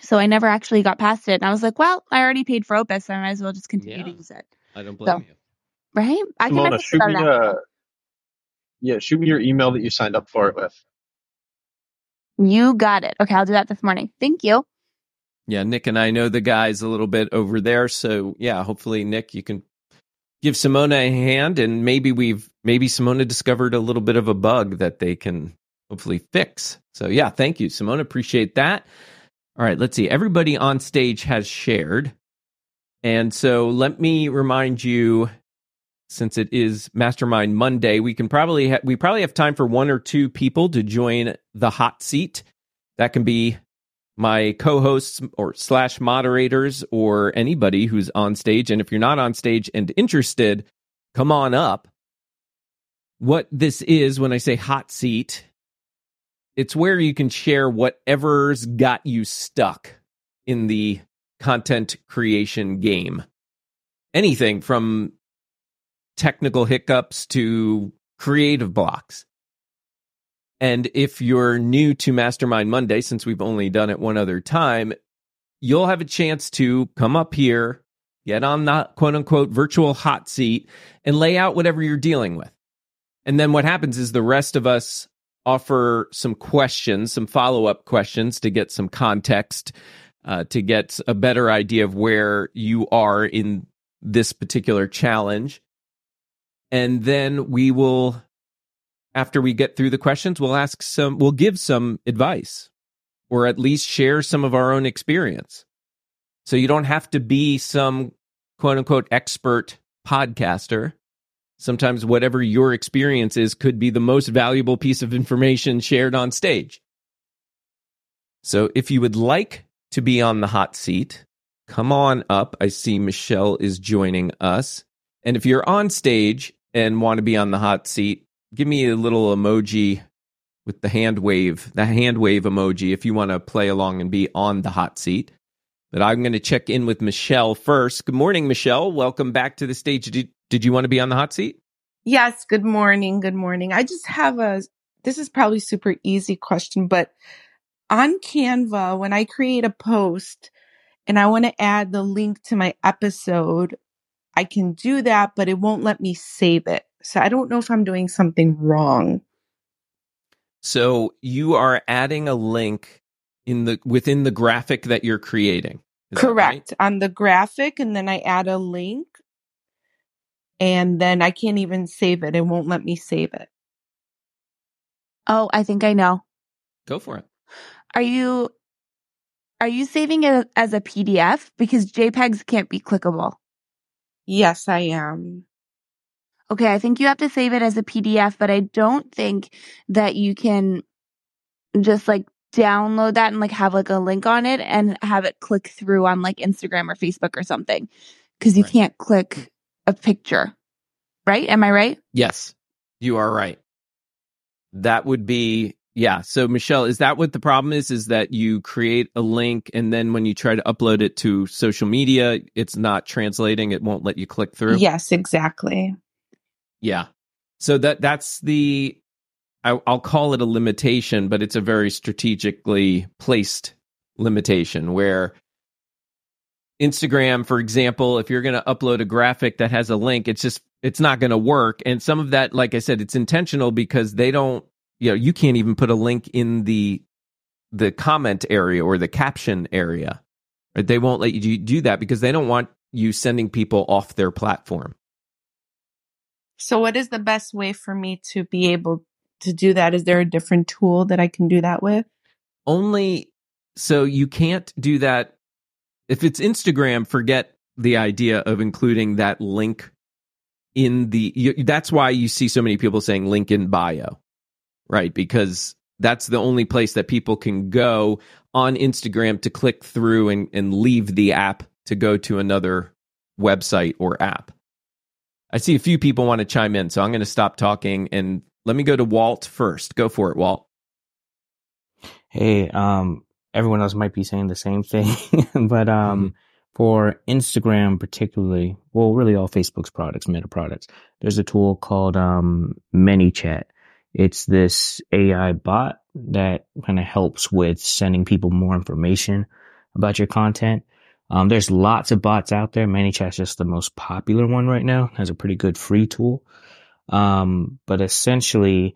So I never actually got past it. And I was like, well, I already paid for Opus, so I might as well just continue Yeah. to use it. I don't blame So, you. right? I can Simona, message shoot me it after. uh yeah, shoot me your email that you signed up for it with. You got it. Okay, I'll do that this morning. Thank you. Yeah, Nick and I know the guys a little bit over there. So yeah, hopefully Nick, you can give Simona a hand and maybe we've maybe Simona discovered a little bit of a bug that they can hopefully fix. So yeah, thank you, Simona. Appreciate that. All right, let's see. Everybody on stage has shared. And so let me remind you since it is Mastermind Monday, we can probably ha- we probably have time for one or two people to join the hot seat. That can be my co-hosts or slash moderators or anybody who's on stage. And if you're not on stage and interested, come on up. What this is when I say hot seat, it's where you can share whatever's got you stuck in the content creation game. Anything from technical hiccups to creative blocks. And if you're new to Mastermind Monday, since we've only done it one other time, you'll have a chance to come up here, get on the quote unquote virtual hot seat, and lay out whatever you're dealing with. And then what happens is the rest of us offer some questions, some follow up questions to get some context, uh, to get a better idea of where you are in this particular challenge. And then we will after we get through the questions, we'll ask some, we'll give some advice or at least share some of our own experience. So you don't have to be some quote unquote expert podcaster. Sometimes whatever your experience is could be the most valuable piece of information shared on stage. So if you would like to be on the hot seat, come on up. I see Michelle is joining us. And if you're on stage and want to be on the hot seat, give me a little emoji with the hand wave, the hand wave emoji if you want to play along and be on the hot seat. But I'm going to check in with Michelle first. Good morning, Michelle. Welcome back to the stage. Did, did you want to be on the hot seat? Yes, good morning. Good morning. I just have a this is probably super easy question, but on Canva, when I create a post and I want to add the link to my episode, I can do that, but it won't let me save it. So I don't know if I'm doing something wrong. So you are adding a link in the within the graphic that you're creating. Correct. Right? On the graphic and then I add a link and then I can't even save it. It won't let me save it. Oh, I think I know. Go for it. Are you are you saving it as a PDF because JPEGs can't be clickable? Yes, I am. Okay, I think you have to save it as a PDF, but I don't think that you can just like download that and like have like a link on it and have it click through on like Instagram or Facebook or something because you right. can't click a picture. Right? Am I right? Yes, you are right. That would be yeah. So Michelle, is that what the problem is? Is that you create a link and then when you try to upload it to social media, it's not translating. It won't let you click through. Yes, exactly. Yeah. So that that's the I, I'll call it a limitation, but it's a very strategically placed limitation where Instagram, for example, if you're going to upload a graphic that has a link, it's just it's not going to work. And some of that, like I said, it's intentional because they don't, you know, you can't even put a link in the the comment area or the caption area. Right? They won't let you do that because they don't want you sending people off their platform. So, what is the best way for me to be able to do that? Is there a different tool that I can do that with? Only so you can't do that. If it's Instagram, forget the idea of including that link in the. You, that's why you see so many people saying link in bio, right? Because that's the only place that people can go on Instagram to click through and, and leave the app to go to another website or app. I see a few people want to chime in, so I'm going to stop talking and let me go to Walt first. Go for it, Walt. Hey, um, everyone else might be saying the same thing, (laughs) but um, mm-hmm. for Instagram particularly, well, really all Facebook's products, Meta products, there's a tool called um, ManyChat. It's this AI bot that kind of helps with sending people more information about your content. Um, there's lots of bots out there. ManyChat's just the most popular one right now. Has a pretty good free tool. Um, but essentially,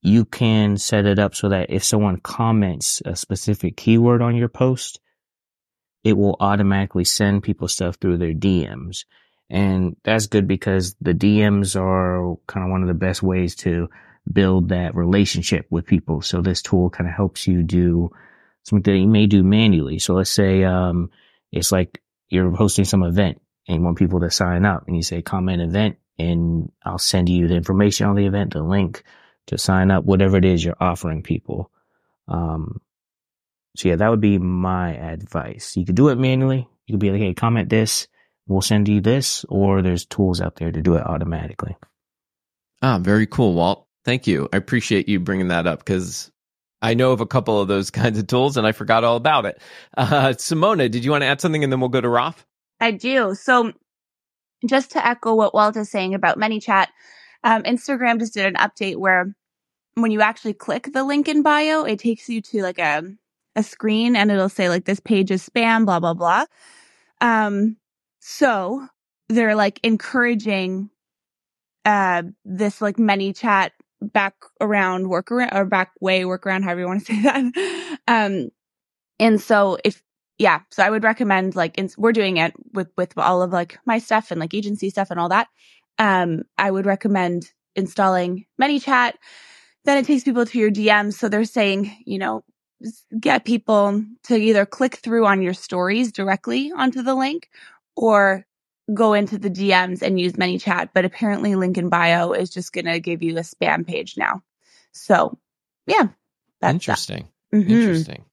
you can set it up so that if someone comments a specific keyword on your post, it will automatically send people stuff through their DMs. And that's good because the DMs are kind of one of the best ways to build that relationship with people. So this tool kind of helps you do something that you may do manually. So let's say, um, it's like you're hosting some event and you want people to sign up and you say comment event and I'll send you the information on the event, the link to sign up, whatever it is you're offering people. Um, so yeah, that would be my advice. You could do it manually. You could be like, Hey, comment this. We'll send you this, or there's tools out there to do it automatically. Ah, very cool, Walt. Thank you. I appreciate you bringing that up because I know of a couple of those (laughs) kinds of tools and I forgot all about it. (laughs) Uh, Simona, did you want to add something and then we'll go to Roth? I do. So just to echo what Walt is saying about ManyChat, um, Instagram just did an update where when you actually click the link in bio, it takes you to like a, a screen and it'll say like this page is spam, blah, blah, blah. Um, so they're like encouraging, uh, this like ManyChat back around workaround or back way workaround, however you want to (laughs) say that. um, and so if, yeah, so I would recommend like, in, we're doing it with, with all of like my stuff and like agency stuff and all that. Um, I would recommend installing ManyChat. Then it takes people to your DMs. So they're saying, you know, get people to either click through on your stories directly onto the link or go into the DMs and use ManyChat, but apparently link in bio is just going to give you a spam page now. So, yeah. That's Interesting. Mhm. Interesting.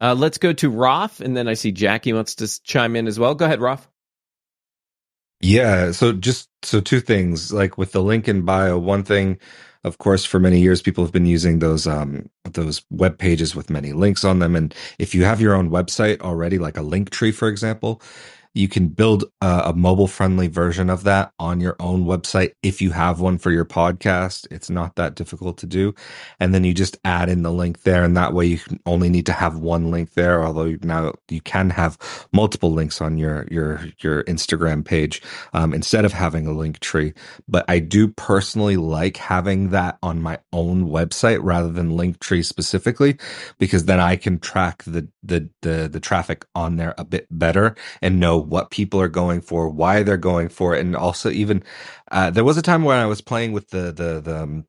Uh, let's go to Roth, and then I see Jackie wants to chime in as well. Go ahead, Roth. Yeah. So just so two things, like with the link in bio, one thing, of course, for many years, people have been using those, um, those web pages with many links on them. And if you have your own website already, like a link tree, for example, you can build a, a mobile friendly version of that on your own website. If you have one for your podcast, it's not that difficult to do. And then you just add in the link there. And that way you only need to have one link there. Although now you can have multiple links on your, your, your Instagram page, um, instead of having a link tree. But I do personally like having that on my own website rather than Linktree specifically, because then I can track the, the, the, the traffic on there a bit better and know what people are going for, why they're going for it. And also even, uh, there was a time when I was playing with the, the, the, um,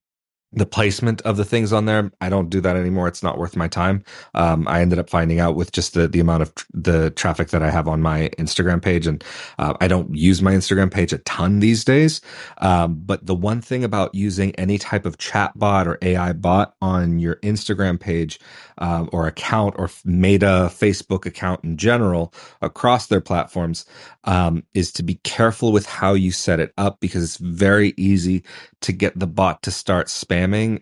the placement of the things on there. I don't do that anymore. It's not worth my time. Um, I ended up finding out with just the, the amount of tr- the traffic that I have on my Instagram page. And, uh, I don't use my Instagram page a ton these days. Um, but the one thing about using any type of chat bot or AI bot on your Instagram page, um, or account or Meta Facebook account in general across their platforms, um, is to be careful with how you set it up because it's very easy to get the bot to start spamming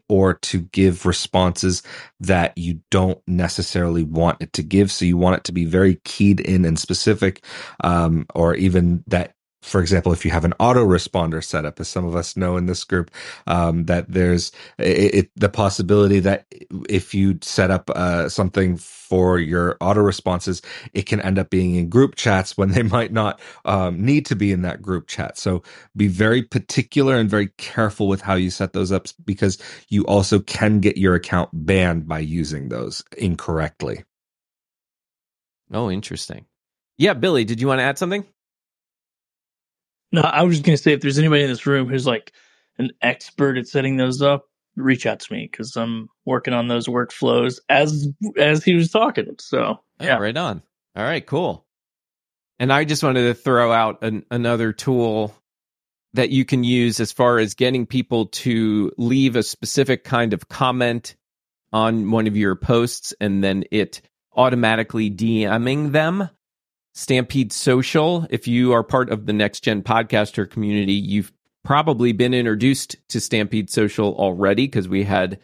or to give responses that you don't necessarily want it to give. So you want it to be very keyed in and specific, um, or even that for example, if you have an autoresponder set up, as some of us know in this group, um, that there's it, it, the possibility that if you set up uh, something for your auto responses, it can end up being in group chats when they (laughs) might not um, need to be in that group chat. So be very particular and very careful with how you set those up because you also can get your account banned by using those incorrectly. Oh, interesting. Yeah, Billy, did you want to add something? No, I was just gonna say if there's anybody in this room who's like an expert at setting those up, reach out to me because I'm working on those workflows as as he was talking. So Yeah, right on. All right, cool. And I just wanted to throw out an, another tool that you can use as far as getting people to leave a specific kind of comment on one of your posts and then it automatically DMing them. Stampede Social, if you are part of the Next Gen Podcaster community, you've probably been introduced to Stampede Social already because we had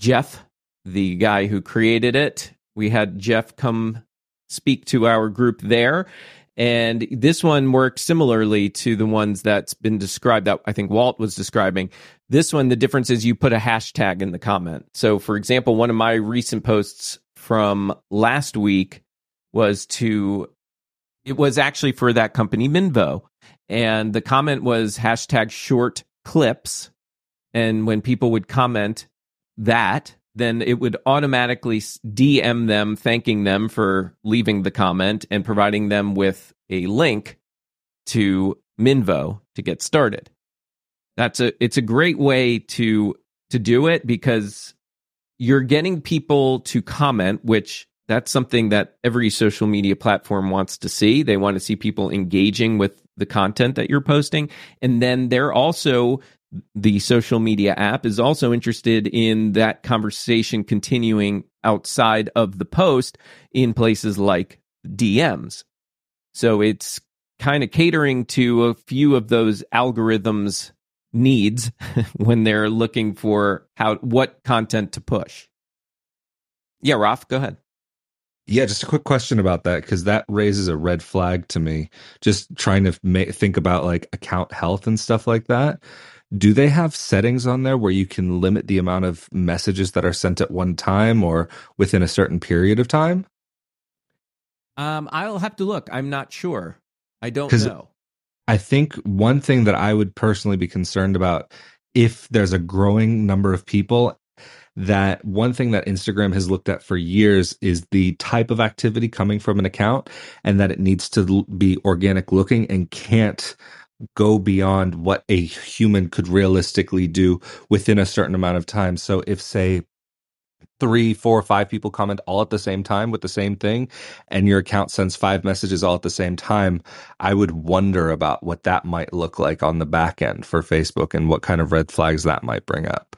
Jeff, the guy who created it. We had Jeff come speak to our group there. And this one works similarly to the ones that's been described that I think Walt was describing. This one, the difference is you put a hashtag in the comment. So, for example, one of my recent posts from last week was to, it was actually for that company, Minvo. And the comment was hashtag short clips. And when people would comment that, then it would automatically DM them, thanking them for leaving the comment and providing them with a link to Minvo to get started. That's a it's a great way to to do it because you're getting people to comment, which that's something that every social media platform wants to see. They want to see people engaging with the content that you're posting. And then they're also, the social media app is also interested in that conversation continuing outside of the post in places like DMs. So it's kind of catering to a few of those algorithms needs (laughs) when they're looking for how what content to push. Yeah, Ralph, go ahead. Yeah, just a quick question about that because that raises a red flag to me. Just trying to think about like account health and stuff like that. Do they have settings on there where you can limit the amount of messages that are sent at one time or within a certain period of time? Um, I'll have to look. I'm not sure. I don't know. I think one thing that I would personally be concerned about if there's a growing number of people that one thing that Instagram has looked at for years is the type of activity coming from an account and that it needs to be organic looking and can't go beyond what a human could realistically do within a certain amount of time. So if say three, four, five people comment all at the same time with the same thing, and your account sends five messages all at the same time, I would wonder about what that might look like on the back end for Facebook and what kind of red flags that might bring up.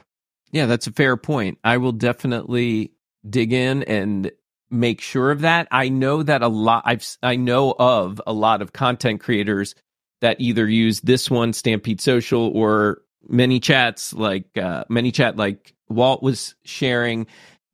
Yeah, that's a fair point. I will definitely dig in and make sure of that. I know that a lot I've I know of a lot of content creators that either use this one Stampede Social or ManyChats like uh ManyChat like Walt was sharing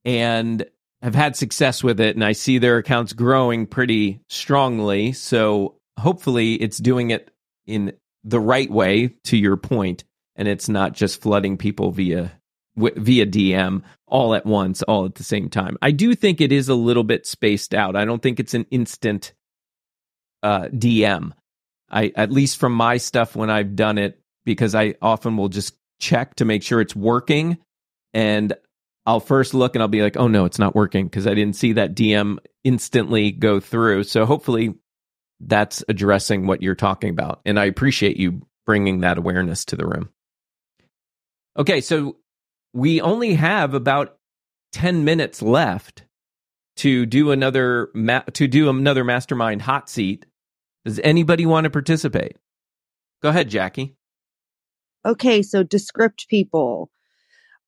and have had success with it and I see their accounts growing pretty strongly. So hopefully it's doing it in the right way to your point and it's not just flooding people via via DM all at once, all at the same time. I do think it is a little bit spaced out. I don't think it's an instant uh, DM. I at least from my stuff when I've done it because I often will just check to make sure it's working and I'll first look and I'll be like, "Oh no, it's not working" because I didn't see that DM instantly go through. So hopefully that's addressing what you're talking about and I appreciate you bringing that awareness to the room. Okay, so we only have about 10 minutes left to do another ma- to do another mastermind hot seat. Does anybody want to participate? Go ahead, Jackie. Okay, so Descript people.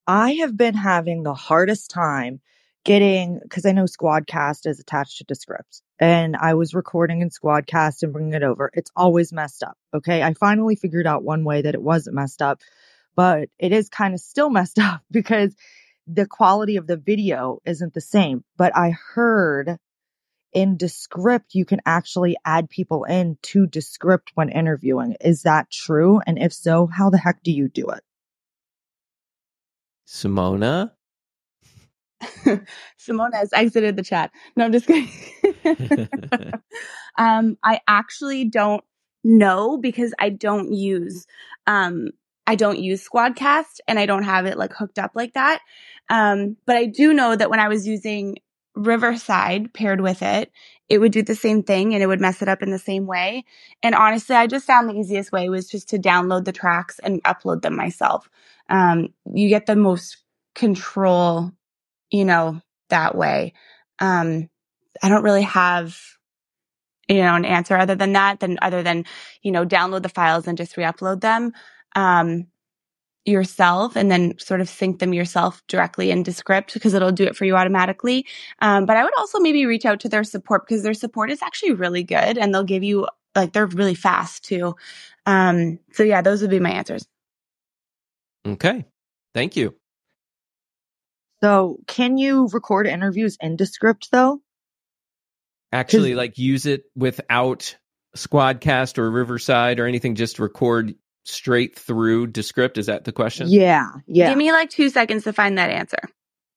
I have been having the hardest time getting because I know Squadcast is attached to Descript, and I was recording in Squadcast and bringing it over. It's always messed up. Okay, I finally figured out one way that it wasn't messed up, but it is kind of still (laughs) messed up because the quality of the video isn't the same. But I heard in Descript, you can actually add people in to Descript when interviewing. Is that true? And if so, how the heck do you do it? Simona? (laughs) Simona has exited the chat. No, I'm just kidding. (laughs) um, I actually don't know because I don't use um, I don't use Squadcast and I don't have it like hooked up like that. Um, but I do know that when I was using Riverside paired with it, it would do the same thing and it would mess it up in the same way. And honestly, I just found the easiest way was just to download the tracks and upload them myself. Um, you get the most control, you know, that way. Um, I don't really have, you know, an answer other than that, than other than, you know, download the files and just re-upload them um, yourself and then sort of sync them yourself directly into script because it'll do it for you automatically. Um, but I would also maybe reach out to their support because their support is actually really good and they'll give you like they're really fast too. Um, so yeah, those would be my answers. Okay. Thank you. So, can you record interviews in Descript though? Actually, like use it without Squadcast or Riverside or anything, just record straight through Descript? Is that the question? Yeah. Yeah. Give me like two seconds to find that answer.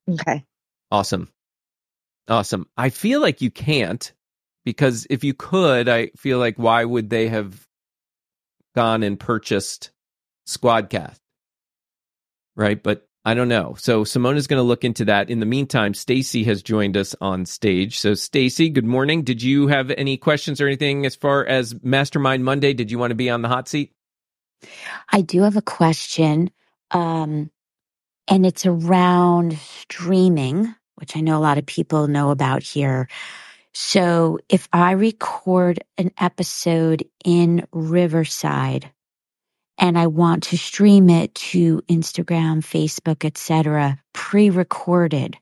Okay. Awesome. Awesome. I feel like you can't because if you could, I feel like why would they have gone and purchased Squadcast? Right. But I don't know. So Simone is going to look into that. In the meantime, Stacy has joined us on stage. So Stacy, good morning. Did you have any questions or anything as far as Mastermind Monday? Did you want to be on the hot seat? I do have a question. Um, and it's around streaming, which I know a lot of people know about here. So if I record an episode in Riverside and I want to stream it to Instagram, Facebook, etc., pre-recorded.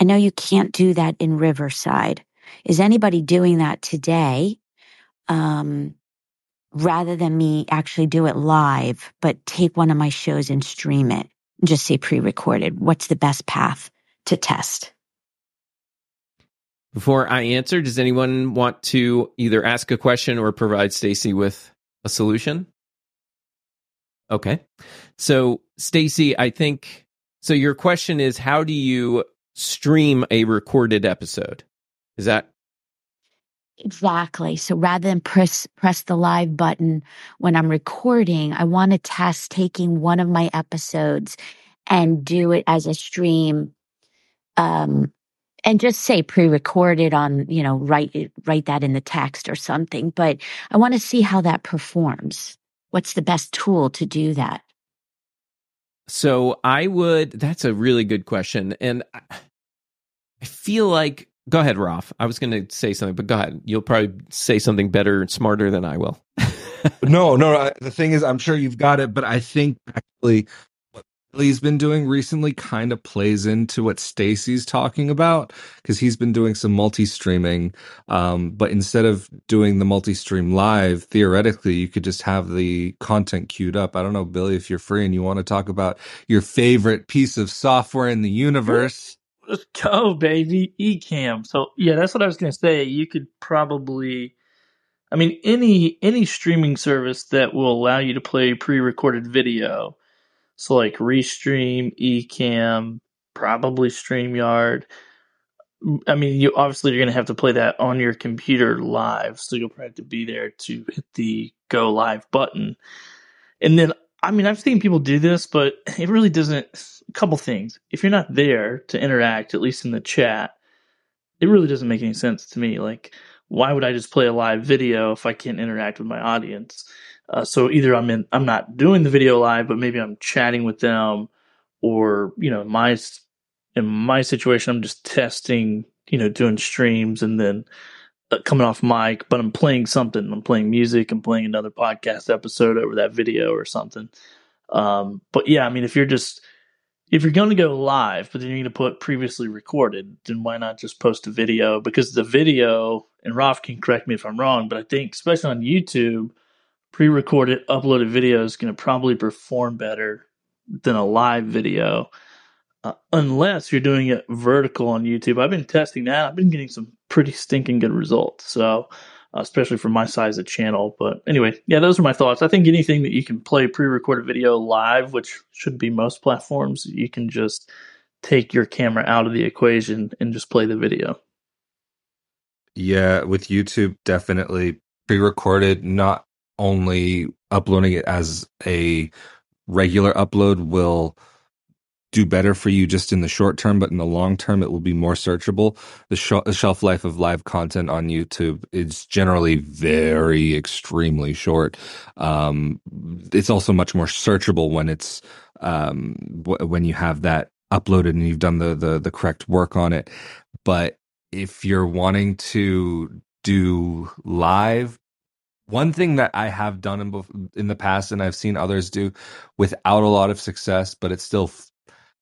I know you can't do that in Riverside. Is anybody doing that today? Um, rather than me actually do it live, but take one of my shows and stream it, just say pre-recorded. What's the best path to test? Before I answer, does anyone want to either ask a question or provide Stacy with a solution? Okay. So, Stacy, I think so your question is how do you stream a recorded episode? Is that Exactly. So rather than press press the live button when I'm recording, I want to test taking one of my episodes and do it as a stream um and just say pre-recorded on, you know, write write that in the text or something, but I want to see how that performs. What's the best tool to do that? So I would that's a really good question and I feel like Go ahead, Rolf. I was going to say something, but go ahead. You'll probably say something better and smarter than I will. (laughs) no, no. I, the thing is, I'm sure you've got it, but I think actually what Billy's been doing recently kind of plays into what Stacy's talking about because he's been doing some multi-streaming. Um, but instead of doing the multi-stream live, theoretically, you could just have the content queued up. I don't know, Billy, if you're free and you want to talk about your favorite piece of software in the universe. Let's go, baby. Ecamm. So yeah, that's what I was gonna say. You could probably I mean any any streaming service that will allow you to play pre-recorded video. So like Restream, Ecamm, probably StreamYard. I mean, you obviously you're gonna have to play that on your computer live, so you'll probably have to be there to hit the go live button. And then I mean, I've seen people do this, but it really doesn't. A couple things. If you're not there to interact, at least in the chat, it really doesn't make any sense to me. Like, why would I just play a live video if I can't interact with my audience? Uh, so either I'm in, I'm not doing the video live, but maybe I'm chatting with them, or you know, my in my situation, I'm just testing, you know, doing streams and then uh, coming off mic, but I'm playing something. I'm playing music. I'm playing another podcast episode over that video or something. Um, but yeah, I mean, if you're just if you're going to go live, but then you're going to put previously recorded, then why not just post a video? Because the video, and Rolf can correct me if I'm wrong, but I think especially on YouTube, pre-recorded uploaded video is going to probably perform better than a live video uh, unless you're doing it vertical on YouTube. I've been testing that. I've been getting some pretty stinking good results. So, uh, especially for my size of channel. But anyway, yeah, those are my thoughts. I think anything that you can play pre-recorded video live, which should be most platforms, you can just take your camera out of the equation and just play the video. Yeah, with YouTube, definitely pre-recorded. Not only uploading it as a regular upload will do better for you just in the short term, but in the long term, it will be more searchable. The, sh- shelf life of live content on YouTube is generally very extremely short. Um, it's also much more searchable when it's um, w- when you have that uploaded and you've done the, the the correct work on it. But if you're wanting to do live one thing that I have done in, in the past and I've seen others do without a lot of success, but it's still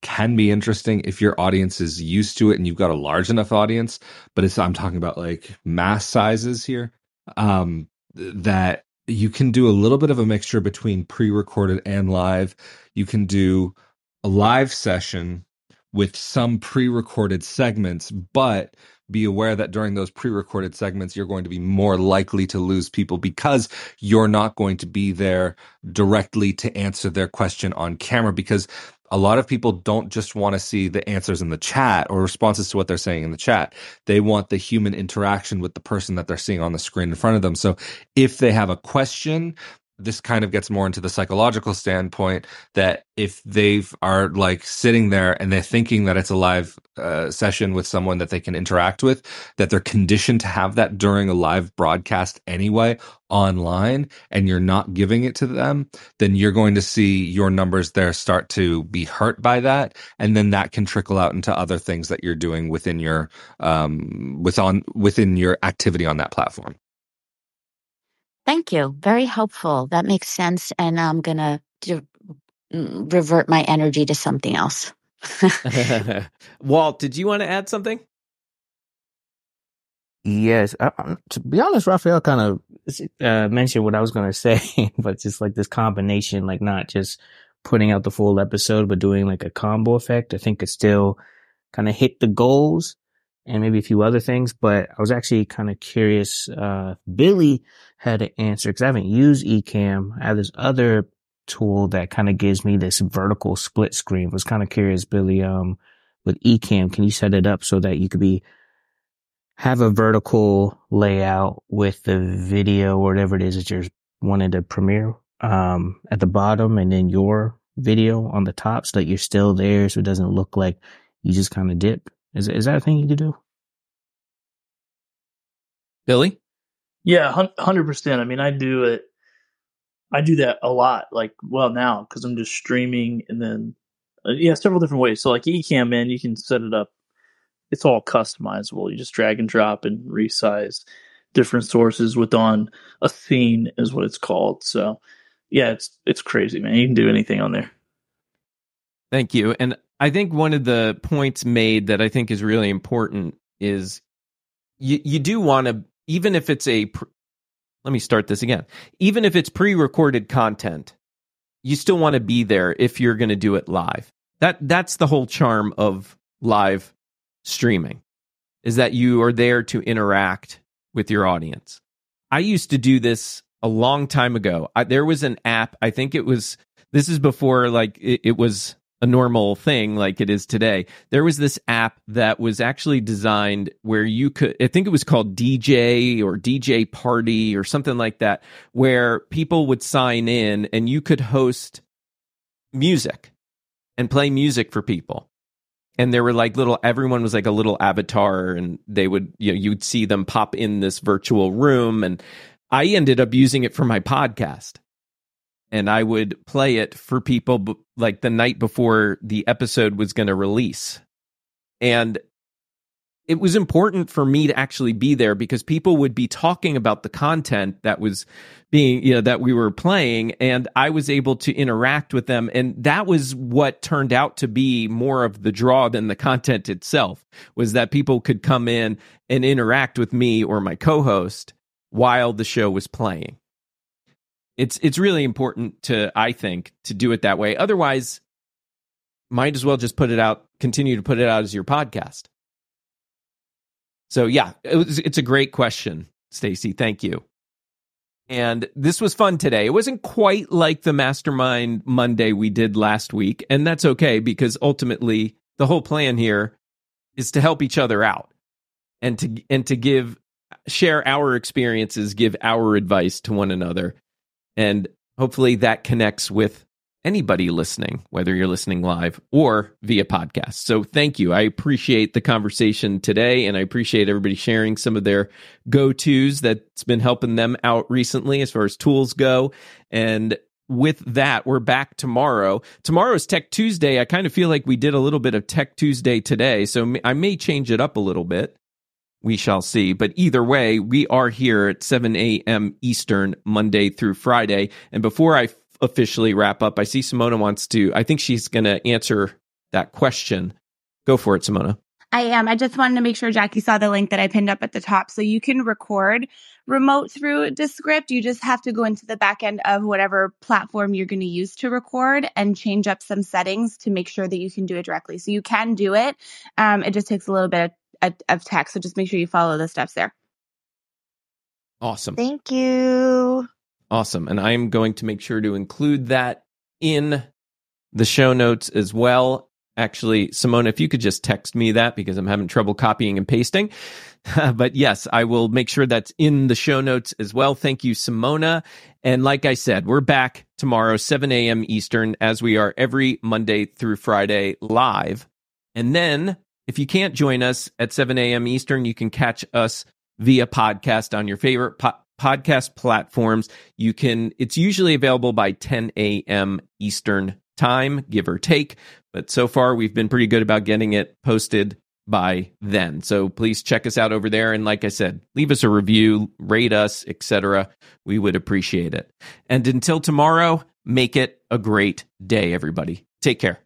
can be interesting if your audience is used to it and you've got a large enough audience. But it's I'm talking about like mass sizes here. Um, that you can do a little bit of a mixture between pre-recorded and live. You can do a live session with some pre-recorded segments, but be aware that during those pre-recorded segments you're going to be more likely to lose people because you're not going to be there directly to answer their question on camera because a lot of people don't just want to see the answers in the chat or responses to what they're saying in the chat. They want the human interaction with the person that they're seeing on the screen in front of them. So if they have a question, this kind of gets more into the psychological standpoint that if they are like sitting there and they're thinking that it's a live uh, session with someone that they can interact with, that they're conditioned to have that during a live broadcast anyway online, and you're not giving it to them, then you're going to see your numbers there start to be hurt by that, and then that can trickle out into other things that you're doing within your um with on within your activity on that platform. Thank you. Very helpful. That makes sense. And I'm going to mm, revert my energy to something else. (laughs) Walt, did you want to add something? Yes, I, I- to be honest, Raphael kind of uh, mentioned what I was going (laughs) to say, but just like this combination, like not just putting out the full episode, but doing like a combo effect. I think it still kind of hit the goals and maybe a few other things. But I was actually kind of curious. Uh, Billy had an answer because I haven't used Ecamm. I have this other tool that kind of gives me this vertical split screen. I was kind of curious, Billy. Um, with Ecamm, can you set it up so that you could be have a vertical layout with the video or whatever it is that you're wanting to premiere um, at the bottom and then your video on the top so that you're still there so it doesn't look like you just kind of dip. Is, is that a thing you could do? Billy? Yeah, hundred percent. I mean, I do it. I do that a lot. Like, well, now because I'm just streaming, and then uh, yeah, several different ways. So, like Ecamm, man, you can set it up. It's all customizable. You just drag and drop and resize different sources within a scene, is what it's called. So, yeah, it's it's crazy, man. You can do anything on there. Thank you. And I think one of the points made that I think is really important is you you do want to even if it's a pr- let me start this again. Even if it's pre-recorded content, you still want to be there if you're going to do it live. That that's the whole charm of live streaming is that you are there to interact with your audience. I used to do this a long time ago. I, there was an app, I think it was this is before like it, it was a normal thing like it is today. There was this app that was actually designed where you could, I think it was called DJ or DJ Party or something like that, where people would sign in and you could host music and play music for people. And there were like little, everyone was like a little avatar and they would, you know, you'd see them pop in this virtual room. And I ended up using it for my podcast and I would play it for people b- like the night before the episode was going to release. And it was important for me to actually be there because people would be talking about the content that was being, you know, that we were playing and I was able to interact with them and that was what turned out to be more of the draw than the content itself was that people could come in and interact with me or my co-host while the show was playing it's it's really important to I think to do it that way. Otherwise, might as well just put it out. Continue to put it out as your podcast. So yeah, it was, it's a great question, Stacy. Thank you. And this was fun today. It wasn't quite like the Mastermind Monday we did last week, and that's okay because ultimately the whole plan here is to help each other out and to and to give share our experiences, give our advice to one another and hopefully that connects with anybody listening, whether you're listening live or via podcast. So thank you. I appreciate the conversation today and I appreciate everybody sharing some of their go tos that's been helping them out recently as far as tools go. And with that, we're back tomorrow. Tomorrow is Tech Tuesday. I kind of feel like we did a little bit of Tech Tuesday today. So I may change it up a little bit we shall see. But either way, we are here at 7 a.m. Eastern, Monday through Friday. And before I f- officially wrap up, I see Simona wants to, I think she's going to answer that question. Go for it, Simona. I am. I just wanted to make sure Jackie saw the link that I pinned up at the top. So you can record remote through Descript. You just have to go into the back end of whatever platform you're going to use to record and change up some settings to make sure that you can do it directly. So you can do it. Um, it just takes a little bit of, of text. So just make sure you follow the steps there. Awesome. Thank you. Awesome. And I'm going to make sure to include that in the show notes as well Actually, Simona, if you could just text me that because I'm having trouble copying and pasting. (laughs) but yes, I will make sure that's in the show notes as well. Thank you, Simona. And like I said, we're back tomorrow, 7 a.m. Eastern, as we are every Monday through Friday live. And then if you can't join us at 7 a.m. Eastern, you can catch us via podcast on your favorite po- podcast platforms. You can, it's usually available by 10 a.m. Eastern time, give or take. But so far, we've been pretty good about getting it posted by then. So please check us out over there. And like I said, leave us a review, rate us, etc. We would appreciate it. And until tomorrow, make it a great day, everybody. Take care.